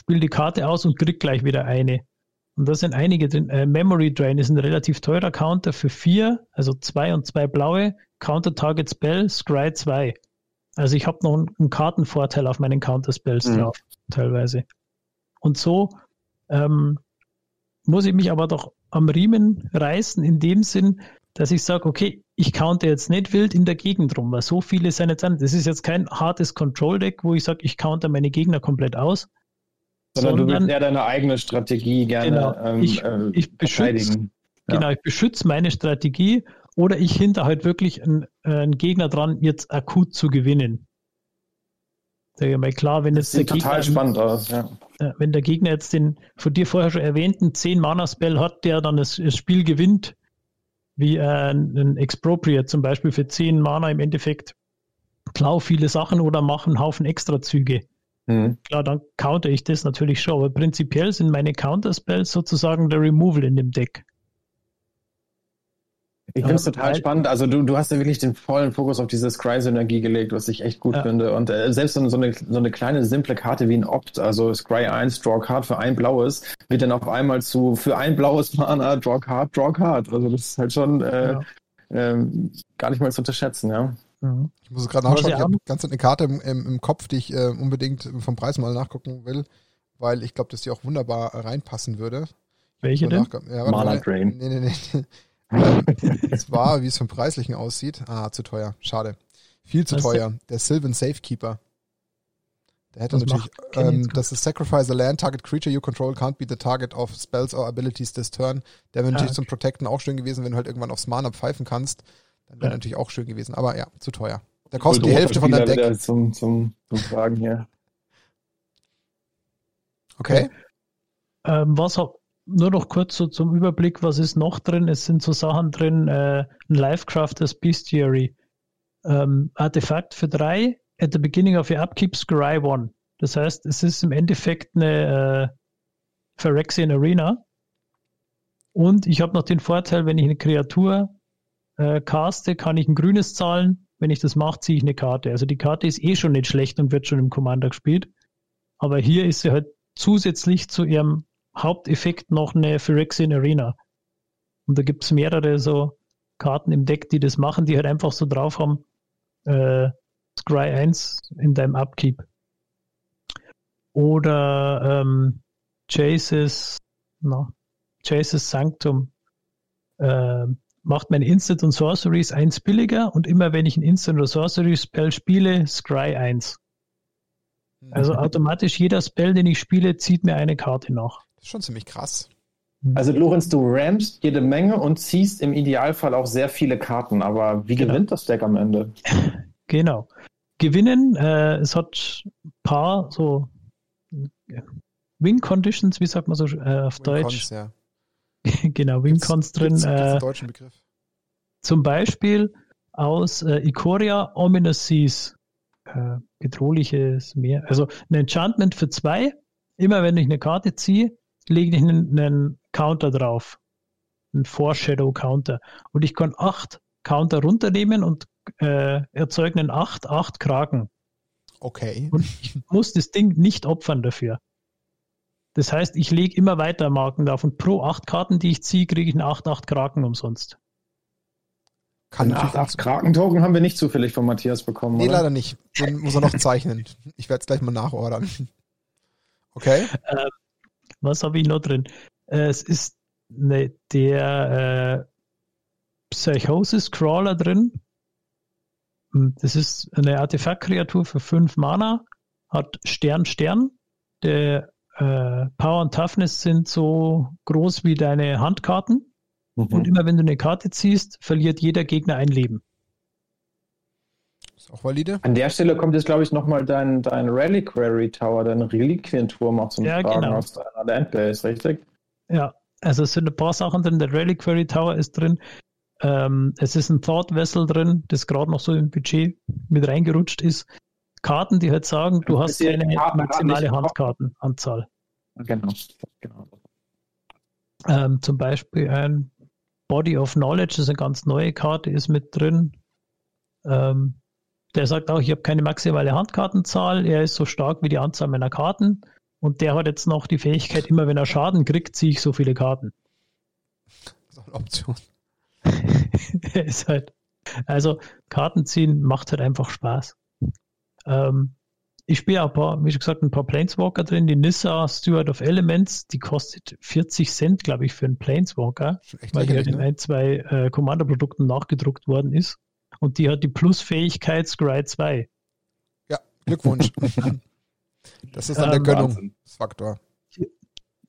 spiel die Karte aus und krieg gleich wieder eine. Und da sind einige drin. Äh, Memory Drain ist ein relativ teurer Counter für vier, also zwei und zwei blaue. Counter-Target Spell, Scry 2. Also ich habe noch einen, einen, Kartenvorteil auf meinen Counter-Spells mhm. drauf, teilweise. Und so ähm, muss ich mich aber doch am Riemen reißen, in dem Sinn, dass ich sage, okay, ich counte jetzt nicht wild in der Gegend rum, weil so viele sind jetzt an. Das ist jetzt kein hartes Control-Deck, wo ich sage, ich counter meine Gegner komplett aus. Sondern, sondern du willst ja deine eigene Strategie gerne genau, ähm, ich, äh, ich beschütze, ja. Genau, ich beschütze meine Strategie oder ich hinter halt wirklich einen, äh, einen Gegner dran, jetzt akut zu gewinnen. Mal, klar, wenn jetzt der total Gegner, spannend aus, ja. Wenn der Gegner jetzt den von dir vorher schon erwähnten 10 Mana-Spell hat, der dann das, das Spiel gewinnt, wie äh, ein Expropriate zum Beispiel für 10 Mana im Endeffekt klau viele Sachen oder mache einen Haufen Extrazüge. Mhm. Klar, dann counter ich das natürlich schon, aber prinzipiell sind meine Counterspells sozusagen der Removal in dem Deck. Ich finde es total spannend. Also du, du hast ja wirklich den vollen Fokus auf diese Scry-Synergie gelegt, was ich echt gut ja. finde. Und äh, selbst so, so, eine, so eine kleine simple Karte wie ein Opt, also Scry 1, Draw Card für ein blaues, wird dann auf einmal zu für ein blaues Mana, Draw Card, Draw Card. Also das ist halt schon äh, ja. ähm, gar nicht mal zu unterschätzen, ja. Mhm. Ich muss gerade nachschauen, ich habe ganz eine Karte im, im, im Kopf, die ich äh, unbedingt vom Preis mal nachgucken will, weil ich glaube, dass die auch wunderbar reinpassen würde. Welche denn? Ja, Mana Drain. Nee, nee, nee. *laughs* ähm, zwar, wie es vom Preislichen aussieht. Ah, zu teuer. Schade. Viel zu Was teuer. Der, der Sylvan Safekeeper. Der hätte Was natürlich, ähm, das ist Sacrifice a land, target creature you control can't be the target of spells or abilities this turn. Der wäre natürlich ah, okay. zum Protecten auch schön gewesen, wenn du halt irgendwann aufs Mana pfeifen kannst. Dann wäre ja. natürlich auch schön gewesen. Aber ja, zu teuer. Der kostet die Hälfte von deinem Deck. Zum, zum, zum Fragen hier. Okay. Ähm, was nur noch kurz so zum Überblick, was ist noch drin? Es sind so Sachen drin, äh, ein Lifecrafters Bestiary. Ähm, Artefakt für drei, at the beginning of your upkeep, scry one. Das heißt, es ist im Endeffekt eine äh, Phyrexian Arena. Und ich habe noch den Vorteil, wenn ich eine Kreatur äh, caste, kann ich ein grünes zahlen. Wenn ich das mache, ziehe ich eine Karte. Also die Karte ist eh schon nicht schlecht und wird schon im Commander gespielt. Aber hier ist sie halt zusätzlich zu ihrem Haupteffekt noch eine Phyrexian Arena. Und da gibt es mehrere so Karten im Deck, die das machen, die halt einfach so drauf haben, äh, Scry 1 in deinem Upkeep. Oder ähm, Chases, na, Chases Sanctum. Äh, macht meine Instant und Sorceries eins billiger und immer wenn ich ein Instant oder Sorcery Spell spiele, Scry 1. Also mhm. automatisch jeder Spell, den ich spiele, zieht mir eine Karte nach. Das ist schon ziemlich krass. Mhm. Also Lorenz, du rammst jede Menge und ziehst im Idealfall auch sehr viele Karten, aber wie genau. gewinnt das Deck am Ende? *laughs* Genau. Gewinnen, äh, es hat ein paar so Win Conditions, wie sagt man so äh, auf Win Deutsch? Cons, ja. *laughs* genau, Wincons drin. Gibt's, gibt's äh, deutschen Begriff? Zum Beispiel aus äh, Ikoria Ominous Seas. Äh, bedrohliches Meer. Also ein Enchantment für zwei. Immer wenn ich eine Karte ziehe, lege ich einen, einen Counter drauf. Ein Foreshadow Counter. Und ich kann acht Counter runternehmen und äh, erzeugen einen 8-8 Kraken. Okay. Und *laughs* ich muss das Ding nicht opfern dafür. Das heißt, ich lege immer weiter Marken drauf und pro acht Karten, die ich ziehe, kriege ich einen 8-8 Kraken umsonst. Kann 8-8 Kraken-Token haben wir nicht zufällig von Matthias bekommen. Nee, oder? leider nicht. Den muss er noch *laughs* zeichnen. Ich werde es gleich mal nachordern. Okay. Äh, was habe ich noch drin? Äh, es ist ne, der äh, Psychosis Crawler drin. Hm, das ist eine Artefaktkreatur für 5 Mana, hat Stern, Stern. Der äh, Power und Toughness sind so groß wie deine Handkarten. Mhm. Und immer wenn du eine Karte ziehst, verliert jeder Gegner ein Leben. Ist auch valide. An der Stelle kommt jetzt, glaube ich, nochmal dein, dein Reliquary Tower, dein Reliquienturm auch zum ja, Tragen genau. aus deiner Landbase, richtig? Ja, also es sind ein paar Sachen drin. Der Reliquary Tower ist drin. Ähm, es ist ein Thought Vessel drin, das gerade noch so im Budget mit reingerutscht ist. Karten, die halt sagen, du hast keine maximale Handkartenanzahl. Genau. genau. Ähm, zum Beispiel ein Body of Knowledge, das ist eine ganz neue Karte, ist mit drin. Ähm, der sagt auch, ich habe keine maximale Handkartenzahl, er ist so stark wie die Anzahl meiner Karten und der hat jetzt noch die Fähigkeit, immer wenn er Schaden kriegt, ziehe ich so viele Karten. Das ist auch eine Option. *laughs* ist halt, also Karten ziehen macht halt einfach Spaß. Ähm, ich spiele ein paar, wie gesagt, ein paar Planeswalker drin. Die Nissa Steward of Elements, die kostet 40 Cent, glaube ich, für einen Planeswalker, weil die halt in ne? ein, zwei äh, Commander-Produkten nachgedruckt worden ist. Und die hat die Plusfähigkeit Scry 2. Ja, Glückwunsch. *laughs* das ist dann der ähm, Gönnungsfaktor.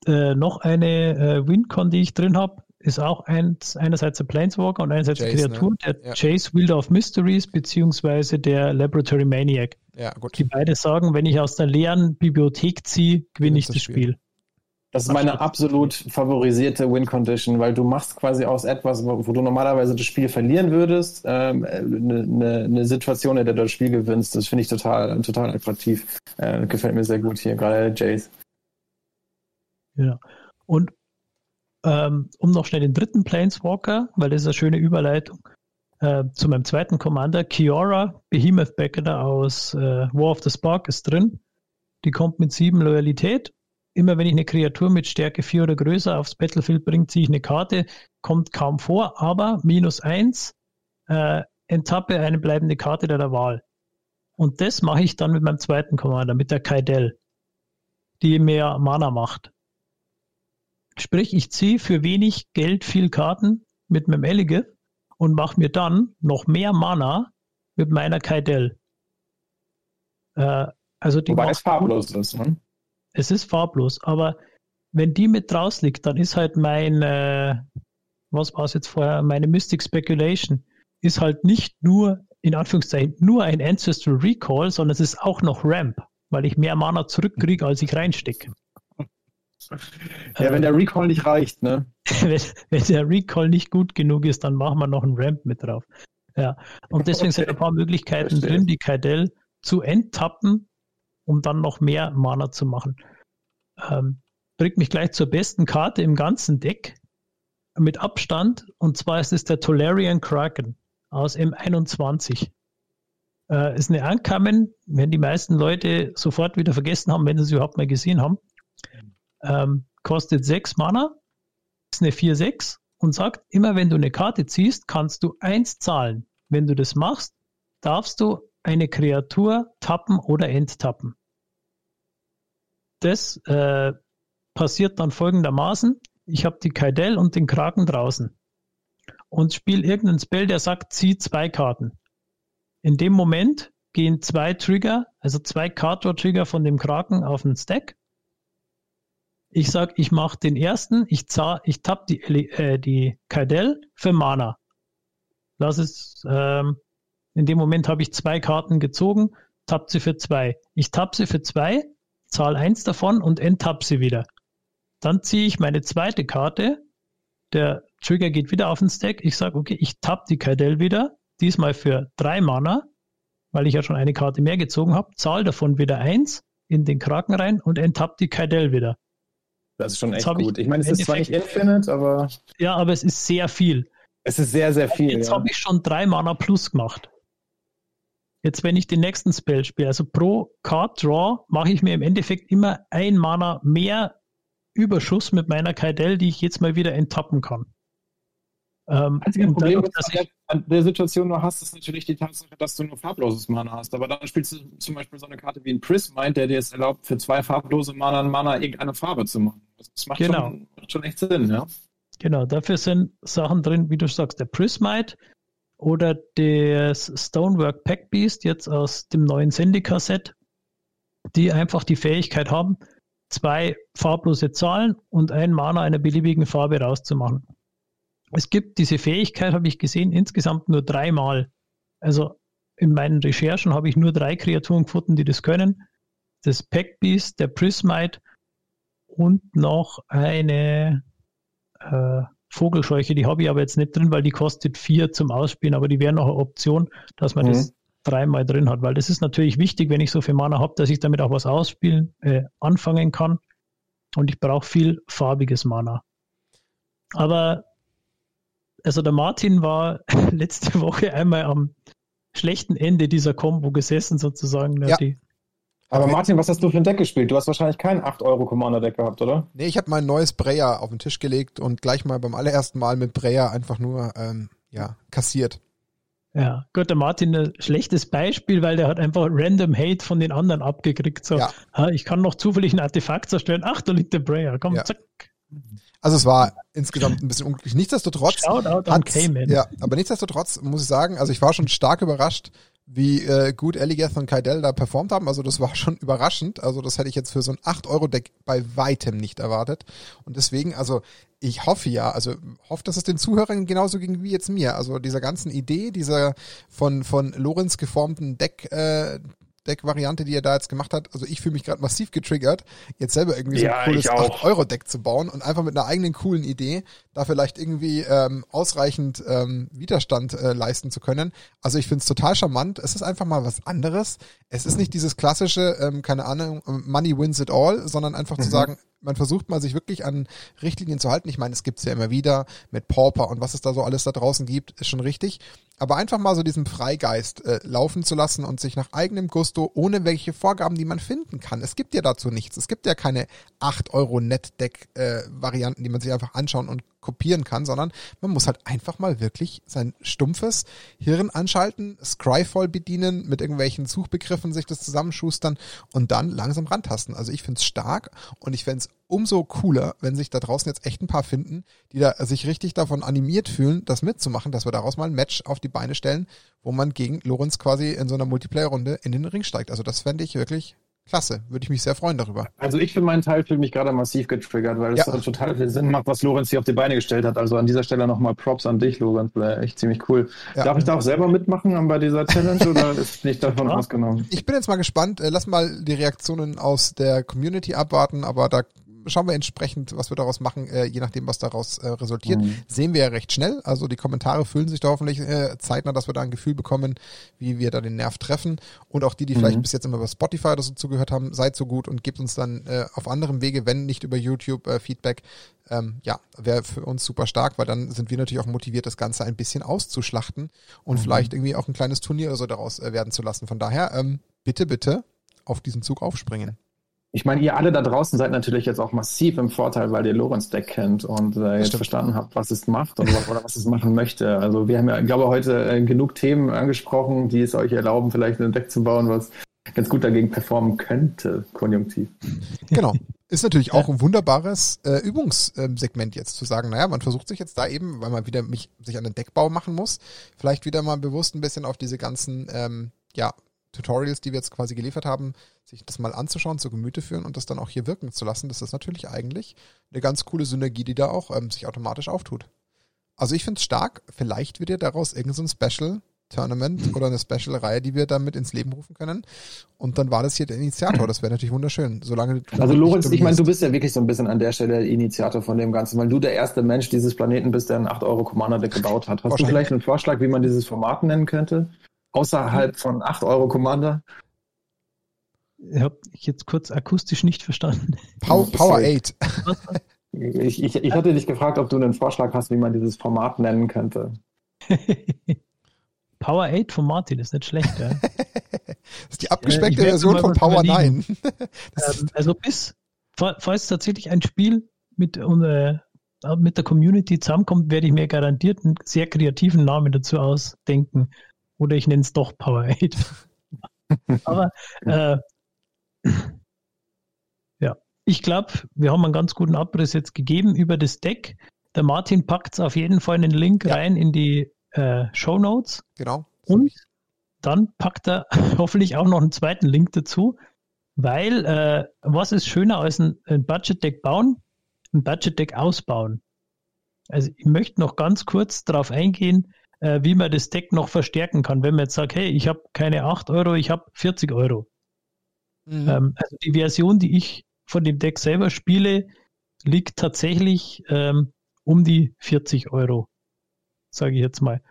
Äh, noch eine äh, Wincon, die ich drin habe, ist auch ein, einerseits der Planeswalker und einerseits Jace, eine Kreatur, ne? der ja. Chase Wielder of Mysteries, beziehungsweise der Laboratory Maniac. Ja, gut. Die beide sagen, wenn ich aus der leeren Bibliothek ziehe, gewinne ich das Spiel. Spiel. Das ist meine absolut favorisierte Win-Condition, weil du machst quasi aus etwas, wo, du normalerweise das Spiel verlieren würdest, ähm, eine, eine, eine Situation, in der du das Spiel gewinnst. Das finde ich total, total attraktiv. Äh, gefällt mir sehr gut hier, gerade Jace. Ja. Und ähm, um noch schnell den dritten Planeswalker, weil das ist eine schöne Überleitung, äh, zu meinem zweiten Commander, Kiora, Behemoth Becketer aus äh, War of the Spark ist drin. Die kommt mit sieben Loyalität immer wenn ich eine Kreatur mit Stärke 4 oder größer aufs Battlefield bringe, ziehe ich eine Karte, kommt kaum vor, aber minus 1, äh, enttappe eine bleibende Karte der Wahl. Und das mache ich dann mit meinem zweiten Commander, mit der Kaidel, die mehr Mana macht. Sprich, ich ziehe für wenig Geld viel Karten mit meinem Elige und mache mir dann noch mehr Mana mit meiner Kaidel. Äh, also die Wobei es farblos ist, ne? Es ist farblos, aber wenn die mit draus liegt, dann ist halt mein, äh, was war es jetzt vorher, meine Mystic Speculation, ist halt nicht nur, in Anführungszeichen, nur ein Ancestral Recall, sondern es ist auch noch Ramp, weil ich mehr Mana zurückkriege, als ich reinstecke. Ja, wenn der Recall nicht reicht, ne? *laughs* wenn, wenn, der Recall nicht gut genug ist, dann machen wir noch einen Ramp mit drauf. Ja, und deswegen okay. sind ein paar Möglichkeiten Verstehe. drin, die Kaidel zu enttappen um dann noch mehr Mana zu machen. Ähm, bringt mich gleich zur besten Karte im ganzen Deck mit Abstand und zwar ist es der Tolarian Kraken aus M21. Äh, ist eine Ankamen, wenn die meisten Leute sofort wieder vergessen haben, wenn sie es überhaupt mal gesehen haben. Ähm, kostet 6 Mana, ist eine 4-6 und sagt, immer wenn du eine Karte ziehst, kannst du 1 zahlen. Wenn du das machst, darfst du eine Kreatur tappen oder enttappen. Das äh, passiert dann folgendermaßen. Ich habe die Kaidel und den Kraken draußen und spiele irgendeinen Spell, der sagt, zieh zwei Karten. In dem Moment gehen zwei Trigger, also zwei Card-Trigger von dem Kraken auf den Stack. Ich sage, ich mache den ersten, ich, zahl, ich tapp die, äh, die Kaidel für Mana. Lass es, ähm, in dem Moment habe ich zwei Karten gezogen, tapp sie für zwei. Ich tapp sie für zwei, zahl eins davon und enttapp sie wieder. Dann ziehe ich meine zweite Karte. Der Trigger geht wieder auf den Stack. Ich sage, okay, ich tapp die Kaidel wieder. Diesmal für drei Mana, weil ich ja schon eine Karte mehr gezogen habe. Zahl davon wieder eins in den Kraken rein und enttapp die Kaidel wieder. Das ist schon echt gut. Ich, ich meine, es ist zwar nicht Infinite, aber. Ja, aber es ist sehr viel. Es ist sehr, sehr viel. Jetzt ja. habe ich schon drei Mana plus gemacht. Jetzt, wenn ich den nächsten Spell spiele, also pro Card Draw, mache ich mir im Endeffekt immer ein Mana mehr Überschuss mit meiner Kaidel, die ich jetzt mal wieder enttappen kann. Ähm, Einzige Problem, dadurch, dass ich an der Situation nur hast, ist natürlich die Tatsache, dass du nur farbloses Mana hast. Aber dann spielst du zum Beispiel so eine Karte wie ein Prismite, der dir es erlaubt, für zwei farblose Mana ein Mana irgendeine Farbe zu machen. Das macht, genau. schon, schon echt Sinn, ja. Genau, dafür sind Sachen drin, wie du sagst, der Prismite, oder das Stonework Pack Beast jetzt aus dem neuen Syndicate-Set, die einfach die Fähigkeit haben, zwei farblose Zahlen und ein Mana einer beliebigen Farbe rauszumachen. Es gibt diese Fähigkeit, habe ich gesehen, insgesamt nur dreimal. Also in meinen Recherchen habe ich nur drei Kreaturen gefunden, die das können. Das Pack Beast, der Prismite und noch eine äh, Vogelscheuche, die habe ich aber jetzt nicht drin, weil die kostet vier zum Ausspielen, aber die wäre noch eine Option, dass man mhm. das dreimal drin hat, weil das ist natürlich wichtig, wenn ich so viel Mana habe, dass ich damit auch was ausspielen, äh, anfangen kann. Und ich brauche viel farbiges Mana. Aber also der Martin war *laughs* letzte Woche einmal am schlechten Ende dieser Combo gesessen, sozusagen. Ja. Die aber Martin, was hast du für ein Deck gespielt? Du hast wahrscheinlich kein 8-Euro-Commander-Deck gehabt, oder? Nee, ich habe mein neues Breya auf den Tisch gelegt und gleich mal beim allerersten Mal mit Breya einfach nur ähm, ja, kassiert. Ja, gut, der Martin ein schlechtes Beispiel, weil der hat einfach random Hate von den anderen abgekriegt. So, ja. ich kann noch zufällig ein Artefakt zerstören. Ach, da liegt der Breya. Komm, ja. zack. Also es war insgesamt ein bisschen unglücklich. Nichtsdestotrotz. Shoutout an Cayman. Ja, aber nichtsdestotrotz muss ich sagen, also ich war schon stark überrascht, wie äh, gut Eligeth und Kaidel da performt haben. Also das war schon *laughs* überraschend. Also das hätte ich jetzt für so ein 8-Euro-Deck bei weitem nicht erwartet. Und deswegen, also ich hoffe ja, also hoffe, dass es den Zuhörern genauso ging wie jetzt mir. Also dieser ganzen Idee, dieser von, von Lorenz geformten Deck, äh, Deck-Variante, die er da jetzt gemacht hat, also ich fühle mich gerade massiv getriggert, jetzt selber irgendwie so Ja, ein cooles ich auch. 8-Euro-Deck zu bauen und einfach mit einer eigenen coolen Idee da vielleicht irgendwie ähm, ausreichend ähm, Widerstand äh, leisten zu können. Also ich finde es total charmant. Es ist einfach mal was anderes. Es ist nicht dieses klassische, ähm, keine Ahnung, Money wins it all, sondern einfach zu sagen, man versucht mal sich wirklich an Richtlinien zu halten. Ich meine, es gibt's ja immer wieder mit Pauper und was es da so alles da draußen gibt, ist schon richtig. Aber einfach mal so diesen Freigeist äh, laufen zu lassen und sich nach eigenem Gusto, ohne welche Vorgaben, die man finden kann. Es gibt ja dazu nichts. Es gibt ja keine 8 Euro Net-Deck-Varianten, die man sich einfach anschauen und kopieren kann, sondern man muss halt einfach mal wirklich sein stumpfes Hirn anschalten, Scryfall bedienen, mit irgendwelchen Suchbegriffen sich das zusammenschustern und dann langsam rantasten. Also ich find's stark und ich find's umso cooler, wenn sich da draußen jetzt echt ein paar finden, die da sich richtig davon animiert fühlen, das mitzumachen, dass wir daraus mal ein Match auf die Beine stellen, wo man gegen Lorenz quasi in so einer Multiplayer-Runde in den Ring steigt. Also das fände ich wirklich klasse. Würde ich mich sehr freuen darüber. Also ich für meinen Teil fühle mich gerade massiv getriggert, weil es Ja. total viel Sinn macht, was Lorenz hier auf die Beine gestellt hat. Also an dieser Stelle nochmal Props an dich, Lorenz. Echt ziemlich cool. Ja. Darf ich da auch selber mitmachen bei dieser Challenge oder *laughs* ist nicht davon Ja. ausgenommen? Ich bin jetzt mal gespannt. Äh, Lass mal die Reaktionen aus der Community abwarten, aber da schauen wir entsprechend, was wir daraus machen, äh, je nachdem, was daraus äh, resultiert. Mhm. Sehen wir ja recht schnell. Also die Kommentare füllen sich da hoffentlich äh, zeitnah, dass wir da ein Gefühl bekommen, wie wir da den Nerv treffen. Und auch die, die vielleicht Mhm. bis jetzt immer über Spotify oder so zugehört haben, seid so gut und gebt uns dann äh, auf anderem Wege, wenn nicht über YouTube, äh, Feedback. Ähm, ja, wäre für uns super stark, weil dann sind wir natürlich auch motiviert, das Ganze ein bisschen auszuschlachten und Mhm. vielleicht irgendwie auch ein kleines Turnier oder so daraus äh, werden zu lassen. Von daher, ähm, bitte, bitte auf diesen Zug aufspringen. Ich meine, ihr alle da draußen seid natürlich jetzt auch massiv im Vorteil, weil ihr Lorenz Deck kennt und äh, jetzt Stimmt. verstanden habt, was es macht oder, oder was es machen möchte. Also wir haben ja, ich glaube, heute äh, genug Themen angesprochen, die es euch erlauben, vielleicht ein Deck zu bauen, was ganz gut dagegen performen könnte, konjunktiv. Genau. Ist natürlich auch ein wunderbares äh, Übungssegment jetzt zu sagen, naja, man versucht sich jetzt da eben, weil man wieder mich, sich an den Deckbau machen muss, vielleicht wieder mal bewusst ein bisschen auf diese ganzen, ähm, ja, Tutorials, die wir jetzt quasi geliefert haben, sich das mal anzuschauen, zu Gemüte führen und das dann auch hier wirken zu lassen. Das ist natürlich eigentlich eine ganz coole Synergie, die da auch ähm, sich automatisch auftut. Also ich finde es stark. Vielleicht wird ja daraus irgendein so Special Tournament oder eine Special-Reihe, die wir damit ins Leben rufen können. Und dann war das hier der Initiator. Das wäre natürlich wunderschön. Solange du Also Lorenz, ich meine, du bist ja wirklich so ein bisschen an der Stelle der Initiator von dem Ganzen, weil du der erste Mensch dieses Planeten bist, der ein 8 Euro Commander Deck gebaut hat. Hast du vielleicht einen Vorschlag, wie man dieses Format nennen könnte? Außerhalb von 8 Euro Commander? Ich habe ich jetzt kurz akustisch nicht verstanden. Pow Power 8. *laughs* Ich, ich, ich hatte dich gefragt, ob du einen Vorschlag hast, wie man dieses Format nennen könnte. *laughs* Power 8 von Martin ist nicht schlecht. Ja. *laughs* Das ist die abgespeckte ich werd Version von Power überlegen. 9. Das ähm, also bis, fa- falls tatsächlich ein Spiel mit, äh, mit der Community zusammenkommt, werde ich mir garantiert einen sehr kreativen Namen dazu ausdenken. Oder ich nenne es doch Power 8. *laughs* Aber äh, ja, ich glaube, wir haben einen ganz guten Abriss jetzt gegeben über das Deck. Der Martin packt auf jeden Fall einen Link Ja. rein in die äh, Show Notes. genau. Und dann packt er *laughs* hoffentlich auch noch einen zweiten Link dazu, weil äh, was ist schöner als ein, ein Budget-Deck bauen? Ein Budget-Deck ausbauen. Also ich möchte noch ganz kurz darauf eingehen, äh, wie man das Deck noch verstärken kann. Wenn man jetzt sagt, hey, ich habe keine 8 Euro, ich habe 40 Euro. Mhm. Ähm, also die Version, die ich von dem Deck selber spiele, liegt tatsächlich ähm, um die 40 Euro, sage ich jetzt mal.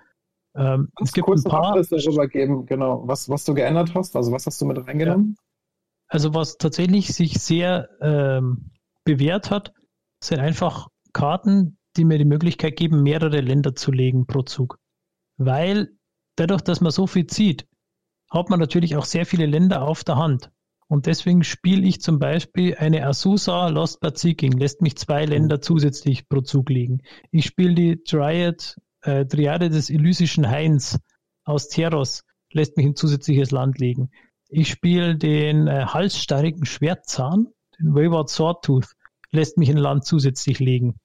Ähm, es gibt ein kurz paar, darüber geben, genau, was, was du geändert hast, also was hast du mit reingenommen? also was tatsächlich sich sehr ähm, bewährt hat, sind einfach Karten, die mir die Möglichkeit geben, mehrere Länder zu legen pro Zug. Weil dadurch, dass man so viel zieht, hat man natürlich auch sehr viele Länder auf der Hand. Und deswegen spiele ich zum Beispiel eine Azusa Lost but Seeking, lässt mich zwei Länder zusätzlich pro Zug liegen. Ich spiele die Triad, äh, Triade des Elysischen Hains aus Teros, lässt mich ein zusätzliches Land liegen. Ich spiele den äh, halsstarrigen Schwertzahn, den Wayward Swordtooth, lässt mich ein Land zusätzlich legen.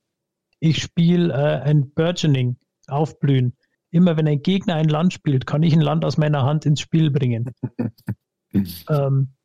Ich spiele äh, ein Burgeoning, Aufblühen. Immer wenn ein Gegner ein Land spielt, kann ich ein Land aus meiner Hand ins Spiel bringen. *laughs* ähm,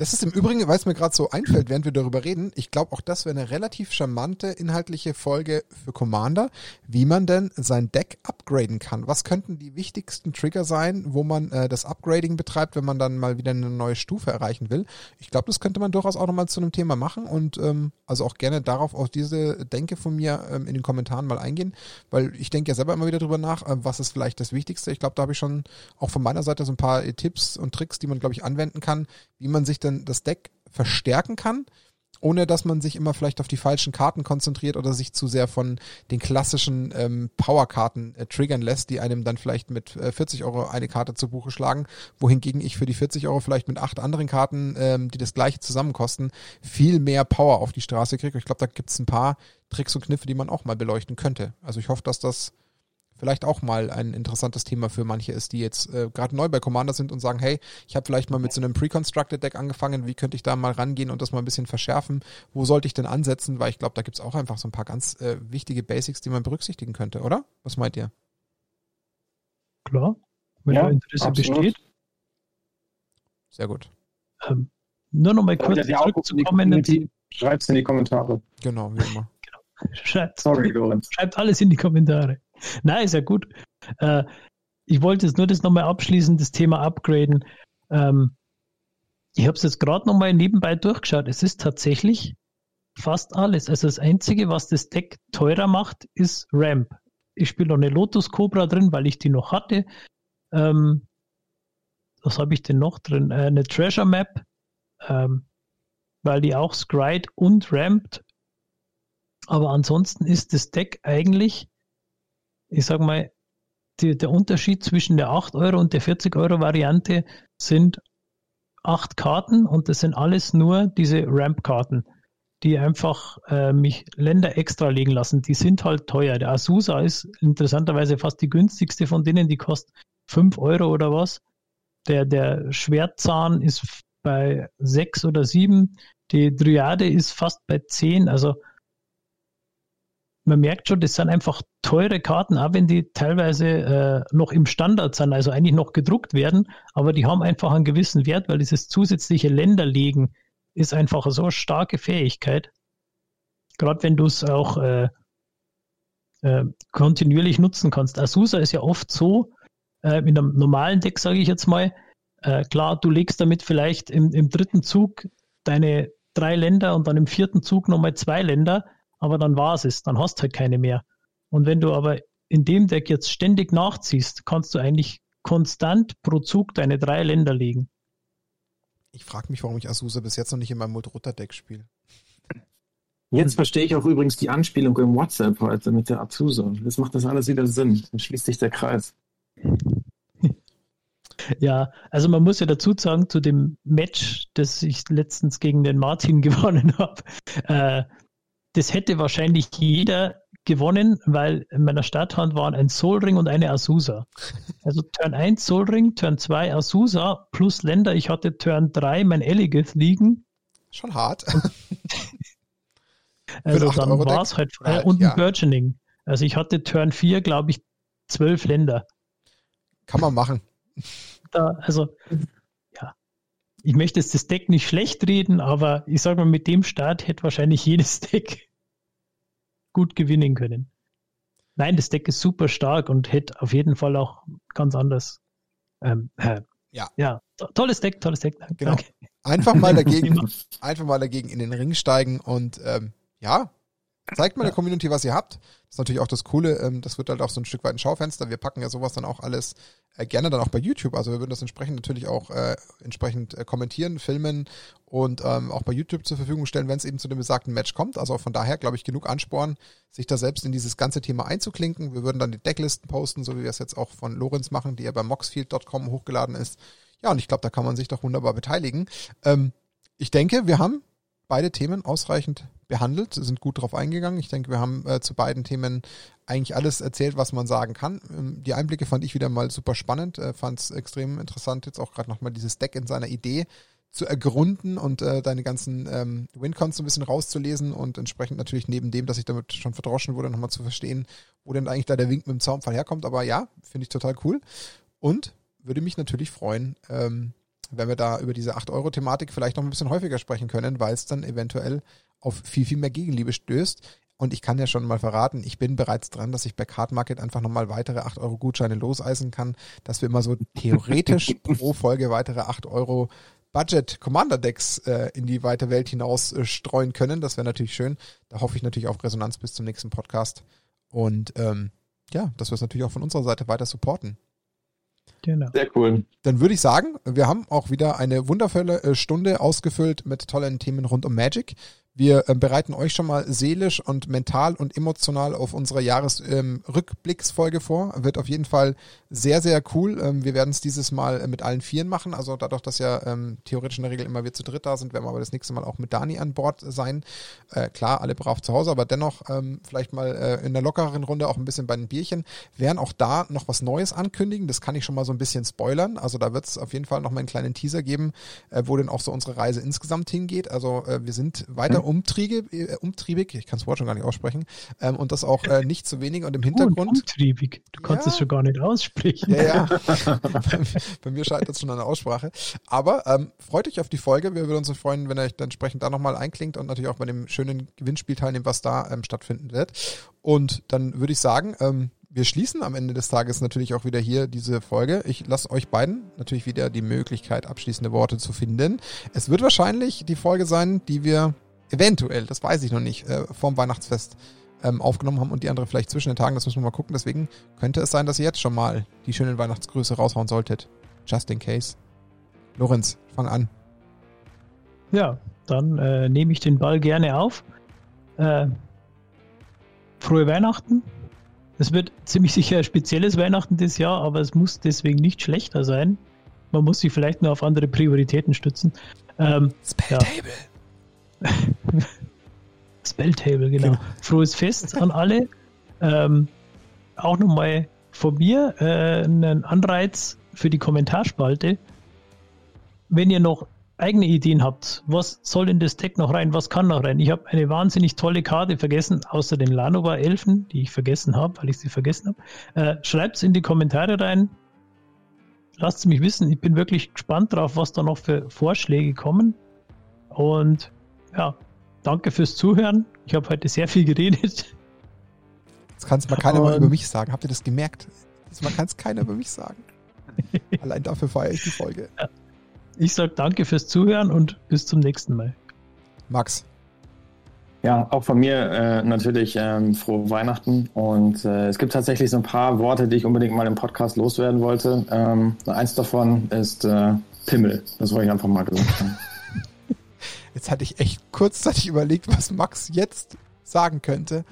Das ist im Übrigen, weil es mir gerade so einfällt, während wir darüber reden, ich glaube auch das wäre eine relativ charmante inhaltliche Folge für Commander, wie man denn sein Deck upgraden kann. Was könnten die wichtigsten Trigger sein, wo man äh, das Upgrading betreibt, wenn man dann mal wieder eine neue Stufe erreichen will? Ich glaube, das könnte man durchaus auch nochmal zu einem Thema machen und ähm, also auch gerne darauf, auf diese Denke von mir ähm, in den Kommentaren mal eingehen, weil ich denke ja selber immer wieder drüber nach, äh, was ist vielleicht das Wichtigste. Ich glaube, da habe ich schon auch von meiner Seite so ein paar Tipps und Tricks, die man, glaube ich, anwenden kann, wie man sich dann das Deck verstärken kann, ohne dass man sich immer vielleicht auf die falschen Karten konzentriert oder sich zu sehr von den klassischen ähm, Powerkarten äh, triggern lässt, die einem dann vielleicht mit äh, 40 Euro eine Karte zu Buche schlagen, wohingegen ich für die 40 Euro vielleicht mit acht anderen Karten, ähm, die das gleiche zusammen kosten, viel mehr Power auf die Straße kriege. Ich glaube, da gibt es ein paar Tricks und Kniffe, die man auch mal beleuchten könnte. Also ich hoffe, dass das vielleicht auch mal ein interessantes Thema für manche ist, die jetzt äh, gerade neu bei Commander sind und sagen, hey, ich habe vielleicht mal mit so einem Pre-Constructed Deck angefangen, wie könnte ich da mal rangehen und das mal ein bisschen verschärfen? Wo sollte ich denn ansetzen? Weil ich glaube, da gibt's auch einfach so ein paar ganz äh, wichtige Basics, die man berücksichtigen könnte, oder? Was meint ihr? Klar, wenn ja, Interesse absolut. besteht. Sehr gut. Ähm, nur noch mal kurz ja, zurückzukommen. Schreibt es in die Kommentare. Genau, wie immer. genau. *laughs* Schreibt, Sorry, schreibt alles in die Kommentare. *laughs* Nein, ist ja gut. Äh, ich wollte jetzt nur das nochmal abschließen, das Thema Upgraden. Ähm, ich habe es jetzt gerade nochmal nebenbei durchgeschaut. Es ist tatsächlich fast alles. Also das Einzige, was das Deck teurer macht, ist Ramp. Ich spiele noch eine Lotus Cobra drin, weil ich die noch hatte. Ähm, was habe ich denn noch drin? Äh, eine Treasure Map, ähm, weil die auch Scryed und rampt. Aber ansonsten ist das Deck eigentlich ich sag mal, die, der Unterschied zwischen der 8 Euro und der 40 Euro Variante sind acht Karten und das sind alles nur diese Ramp-Karten, die einfach äh, mich Länder extra legen lassen. Die sind halt teuer. Der Azusa ist interessanterweise fast die günstigste von denen, die kostet 5 Euro oder was. Der, der Schwertzahn ist bei 6 oder 7. Die Dryade ist fast bei 10. Also man merkt schon, das sind einfach teure Karten, auch wenn die teilweise äh, noch im Standard sind, also eigentlich noch gedruckt werden, aber die haben einfach einen gewissen Wert, weil dieses zusätzliche Länderlegen ist einfach so eine starke Fähigkeit. Gerade wenn du es auch äh, äh, kontinuierlich nutzen kannst. Azusa ist ja oft so, äh, in einem normalen Deck, sage ich jetzt mal, äh, klar, du legst damit vielleicht im, im dritten Zug deine drei Länder und dann im vierten Zug nochmal zwei Länder aber dann war es, dann hast du halt keine mehr. Und wenn du aber in dem Deck jetzt ständig nachziehst, kannst du eigentlich konstant pro Zug deine drei Länder legen. Ich frage mich, warum ich Azusa bis jetzt noch nicht in meinem Multirutter-Deck spiele. Jetzt verstehe ich auch übrigens die Anspielung im WhatsApp heute mit der Azusa. Jetzt macht das alles wieder Sinn. Dann schließt sich der Kreis. *laughs* Ja, also man muss ja dazu sagen, zu dem Match, das ich letztens gegen den Martin *laughs* gewonnen habe, äh, das hätte wahrscheinlich jeder gewonnen, weil in meiner Starthand waren ein Solring und eine Azusa. Also Turn 1 Solring, Turn 2 Azusa plus Länder. Ich hatte Turn 3 mein Eligith liegen. Schon hart. *laughs* also dann war es halt äh, und ein Burgeoning. Also ich hatte Turn 4, glaube ich, zwölf Länder. Kann man machen. Da, also ich möchte jetzt das Deck nicht schlecht reden, aber ich sage mal, mit dem Start hätte wahrscheinlich *laughs* jedes Deck gut gewinnen können. Nein, das Deck ist super stark und hätte auf jeden Fall auch ganz anders. Ähm, äh, ja. ja, tolles Deck, tolles Deck. Danke. Genau. Einfach mal *laughs* dagegen, einfach mal dagegen in den Ring steigen und ähm, ja, Zeigt mal der Community, was ihr habt. Das ist natürlich auch das Coole. Ähm, das wird halt auch so ein Stück weit ein Schaufenster. Wir packen ja sowas dann auch alles äh, gerne dann auch bei YouTube. Also wir würden das entsprechend natürlich auch äh, entsprechend äh, kommentieren, filmen und ähm, auch bei YouTube zur Verfügung stellen, wenn es eben zu dem besagten Match kommt. Also von daher, glaube ich, genug Ansporn, sich da selbst in dieses ganze Thema einzuklinken. Wir würden dann die Decklisten posten, so wie wir es jetzt auch von Lorenz machen, die ja bei moxfield.com hochgeladen ist. Ja, und ich glaube, da kann man sich doch wunderbar beteiligen. Ähm, ich denke, wir haben beide Themen ausreichend behandelt, sind gut drauf eingegangen. Ich denke, wir haben äh, zu beiden Themen eigentlich alles erzählt, was man sagen kann. Ähm, die Einblicke fand ich wieder mal super spannend, äh, fand es extrem interessant, jetzt auch gerade nochmal dieses Deck in seiner Idee zu ergründen und äh, deine ganzen ähm, Wincons so ein bisschen rauszulesen und entsprechend natürlich neben dem, dass ich damit schon verdroschen wurde, nochmal zu verstehen, wo denn eigentlich da der Wink mit dem Zaunfall herkommt. Aber ja, finde ich total cool und würde mich natürlich freuen, ähm, wenn wir da über diese 8-Euro-Thematik vielleicht noch ein bisschen häufiger sprechen können, weil es dann eventuell auf viel, viel mehr Gegenliebe stößt. Und ich kann ja schon mal verraten, ich bin bereits dran, dass ich bei Card Market einfach nochmal weitere 8 Euro Gutscheine loseisen kann, dass wir immer so theoretisch *laughs* pro Folge weitere 8 Euro Budget Commander Decks äh, in die weite Welt hinaus äh, streuen können. Das wäre natürlich schön. Da hoffe ich natürlich auf Resonanz bis zum nächsten Podcast. Und ähm, ja, dass wir es natürlich auch von unserer Seite weiter supporten. Genau. Sehr cool. Dann würde ich sagen, wir haben auch wieder eine wundervolle äh, Stunde ausgefüllt mit tollen Themen rund um Magic. Wir äh, bereiten euch schon mal seelisch und mental und emotional auf unsere Jahresrückblicksfolge ähm, vor. Wird auf jeden Fall sehr, sehr cool. Ähm, wir werden es dieses Mal äh, mit allen Vieren machen. Also dadurch, dass ja ähm, theoretisch in der Regel immer wir zu dritt da sind, werden wir aber das nächste Mal auch mit Dani an Bord sein. Äh, klar, alle brav zu Hause, aber dennoch ähm, vielleicht mal äh, in der lockereren Runde auch ein bisschen bei den Bierchen. Werden auch da noch was Neues ankündigen. Das kann ich schon mal so ein bisschen spoilern. Also da wird es auf jeden Fall noch mal einen kleinen Teaser geben, äh, wo denn auch so unsere Reise insgesamt hingeht. Also äh, wir sind weiter sehr umtriebig, äh, umtriebig ich kann das Wort schon gar nicht aussprechen, ähm, und das auch äh, *laughs* nicht zu wenig und im Hintergrund. Oh, umtriebig, du kannst es schon gar nicht aussprechen. Ja, ja. bei, *laughs* *laughs* bei, mir scheitert es schon an der Aussprache. Aber ähm, freut euch auf die Folge. Wir würden uns freuen, wenn ihr euch dann entsprechend da nochmal einklingt und natürlich auch bei dem schönen Gewinnspiel teilnehmt, was da ähm, stattfinden wird. Und dann würde ich sagen, ähm, wir schließen am Ende des Tages natürlich auch wieder hier diese Folge. Ich lasse euch beiden natürlich wieder die Möglichkeit, abschließende Worte zu finden. Es wird wahrscheinlich die Folge sein, die wir eventuell, das weiß ich noch nicht, äh, vorm Weihnachtsfest ähm, aufgenommen haben und die andere vielleicht zwischen den Tagen. Das müssen wir mal gucken. Deswegen könnte es sein, dass ihr jetzt schon mal die schönen Weihnachtsgrüße raushauen solltet. Just in case. Lorenz, fang an. Ja, dann äh, nehme ich den Ball gerne auf. Äh, frohe Weihnachten. Es wird ziemlich sicher ein spezielles Weihnachten dieses Jahr, aber es muss deswegen nicht schlechter sein. Man muss sich vielleicht nur auf andere Prioritäten stützen. Ähm, Spelltable. Ja. *laughs* Spelltable, genau. genau. Frohes Fest an alle. Ähm, auch nochmal von mir äh, einen Anreiz für die Kommentarspalte. Wenn ihr noch eigene Ideen habt, was soll in das Deck noch rein, was kann noch rein? Ich habe eine wahnsinnig tolle Karte vergessen, außer den Lanova-Elfen, die ich vergessen habe, weil ich sie vergessen habe. Äh, Schreibt es in die Kommentare rein. Lasst es mich wissen. Ich bin wirklich gespannt drauf, was da noch für Vorschläge kommen. Und ja, danke fürs Zuhören. Ich habe heute sehr viel geredet. Jetzt kann es mal keiner mal über mich sagen. Habt ihr das gemerkt? Diesmal kann es keiner über mich sagen. *laughs* Allein dafür feiere ich die Folge. Ja. Ich sage danke fürs Zuhören und bis zum nächsten Mal. Max. Ja, auch von mir äh, natürlich ähm, frohe Weihnachten. Und äh, es gibt tatsächlich so ein paar Worte, die ich unbedingt mal im Podcast loswerden wollte. Ähm, eins davon ist äh, Pimmel. Das wollte ich einfach mal gesagt haben. Jetzt hatte ich echt kurzzeitig *laughs* überlegt, was Max jetzt sagen könnte.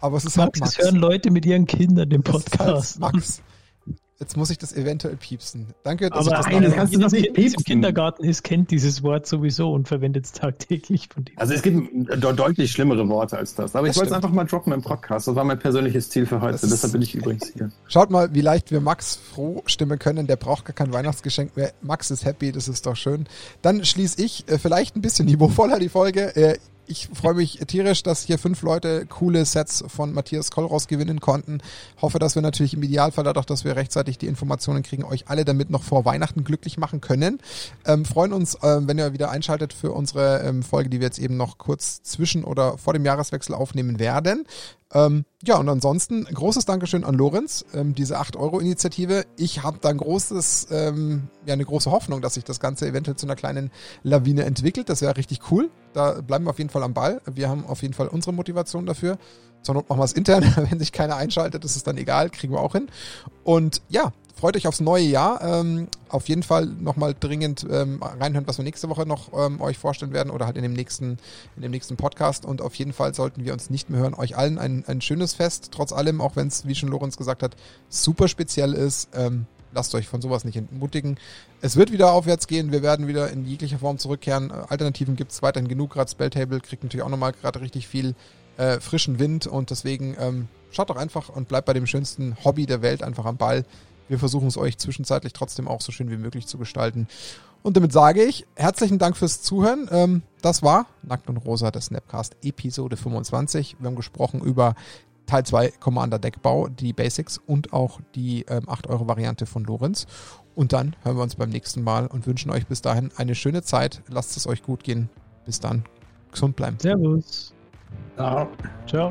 Aber es ist Max, halt Max. Es hören Leute mit ihren Kindern den Podcast. Halt Max. *laughs* Jetzt muss ich das eventuell piepsen. Danke, dass Aber ich das eine, das kannst du das nicht piepsen. im Kindergarten ist, kennt dieses Wort sowieso und verwendet es tagtäglich von dem. Also es gibt deutlich schlimmere Worte als das. Aber das ich wollte es einfach mal droppen im Podcast. Das war mein persönliches Ziel für heute. Deshalb bin ich übrigens hier. Schaut mal, wie leicht wir Max froh stimmen können. Der braucht gar kein Weihnachtsgeschenk mehr. Max ist happy, das ist doch schön. Dann schließe ich äh, vielleicht ein bisschen *laughs* niveauvoller die Folge. Äh, ich freue mich tierisch, dass hier fünf Leute coole Sets von Matthias Kollraus gewinnen konnten. Hoffe, dass wir natürlich im Idealfall dadurch, dass wir rechtzeitig die Informationen kriegen, euch alle damit noch vor Weihnachten glücklich machen können. Ähm, freuen uns, äh, wenn ihr wieder einschaltet für unsere ähm, Folge, die wir jetzt eben noch kurz zwischen oder vor dem Jahreswechsel aufnehmen werden. Ähm, ja, und ansonsten großes Dankeschön an Lorenz, ähm, diese 8-Euro-Initiative. Ich habe da ein großes, ähm, ja, eine große Hoffnung, dass sich das Ganze eventuell zu einer kleinen Lawine entwickelt. Das wäre richtig cool. Da bleiben wir auf jeden Fall am Ball. Wir haben auf jeden Fall unsere Motivation dafür. Zur Not machen wir es intern, *laughs* wenn sich keiner einschaltet, ist es dann egal, kriegen wir auch hin. Und ja, freut euch aufs neue Jahr. Ähm, auf jeden Fall nochmal dringend ähm, reinhören, was wir nächste Woche noch ähm, euch vorstellen werden oder halt in dem nächsten, in dem nächsten Podcast. Und auf jeden Fall sollten wir uns nicht mehr hören. Euch allen ein, ein schönes Fest, trotz allem, auch wenn es, wie schon Lorenz gesagt hat, super speziell ist. Ähm, lasst euch von sowas nicht entmutigen. Es wird wieder aufwärts gehen. Wir werden wieder in jeglicher Form zurückkehren. Alternativen gibt es weiterhin genug. Gerade Spelltable kriegt natürlich auch nochmal gerade richtig viel äh, frischen Wind und deswegen ähm, schaut doch einfach und bleibt bei dem schönsten Hobby der Welt einfach am Ball. Wir versuchen es euch zwischenzeitlich trotzdem auch so schön wie möglich zu gestalten. Und damit sage ich herzlichen Dank fürs Zuhören. Ähm, das war Nackt und Rosa, der Snapcast Episode 25. Wir haben gesprochen über Teil 2 Commander Deckbau, die Basics und auch die ähm, 8-Euro-Variante von Lorenz. Und dann hören wir uns beim nächsten Mal und wünschen euch bis dahin eine schöne Zeit. Lasst es euch gut gehen. Bis dann. Gesund bleiben. Servus. Ciao. Ciao.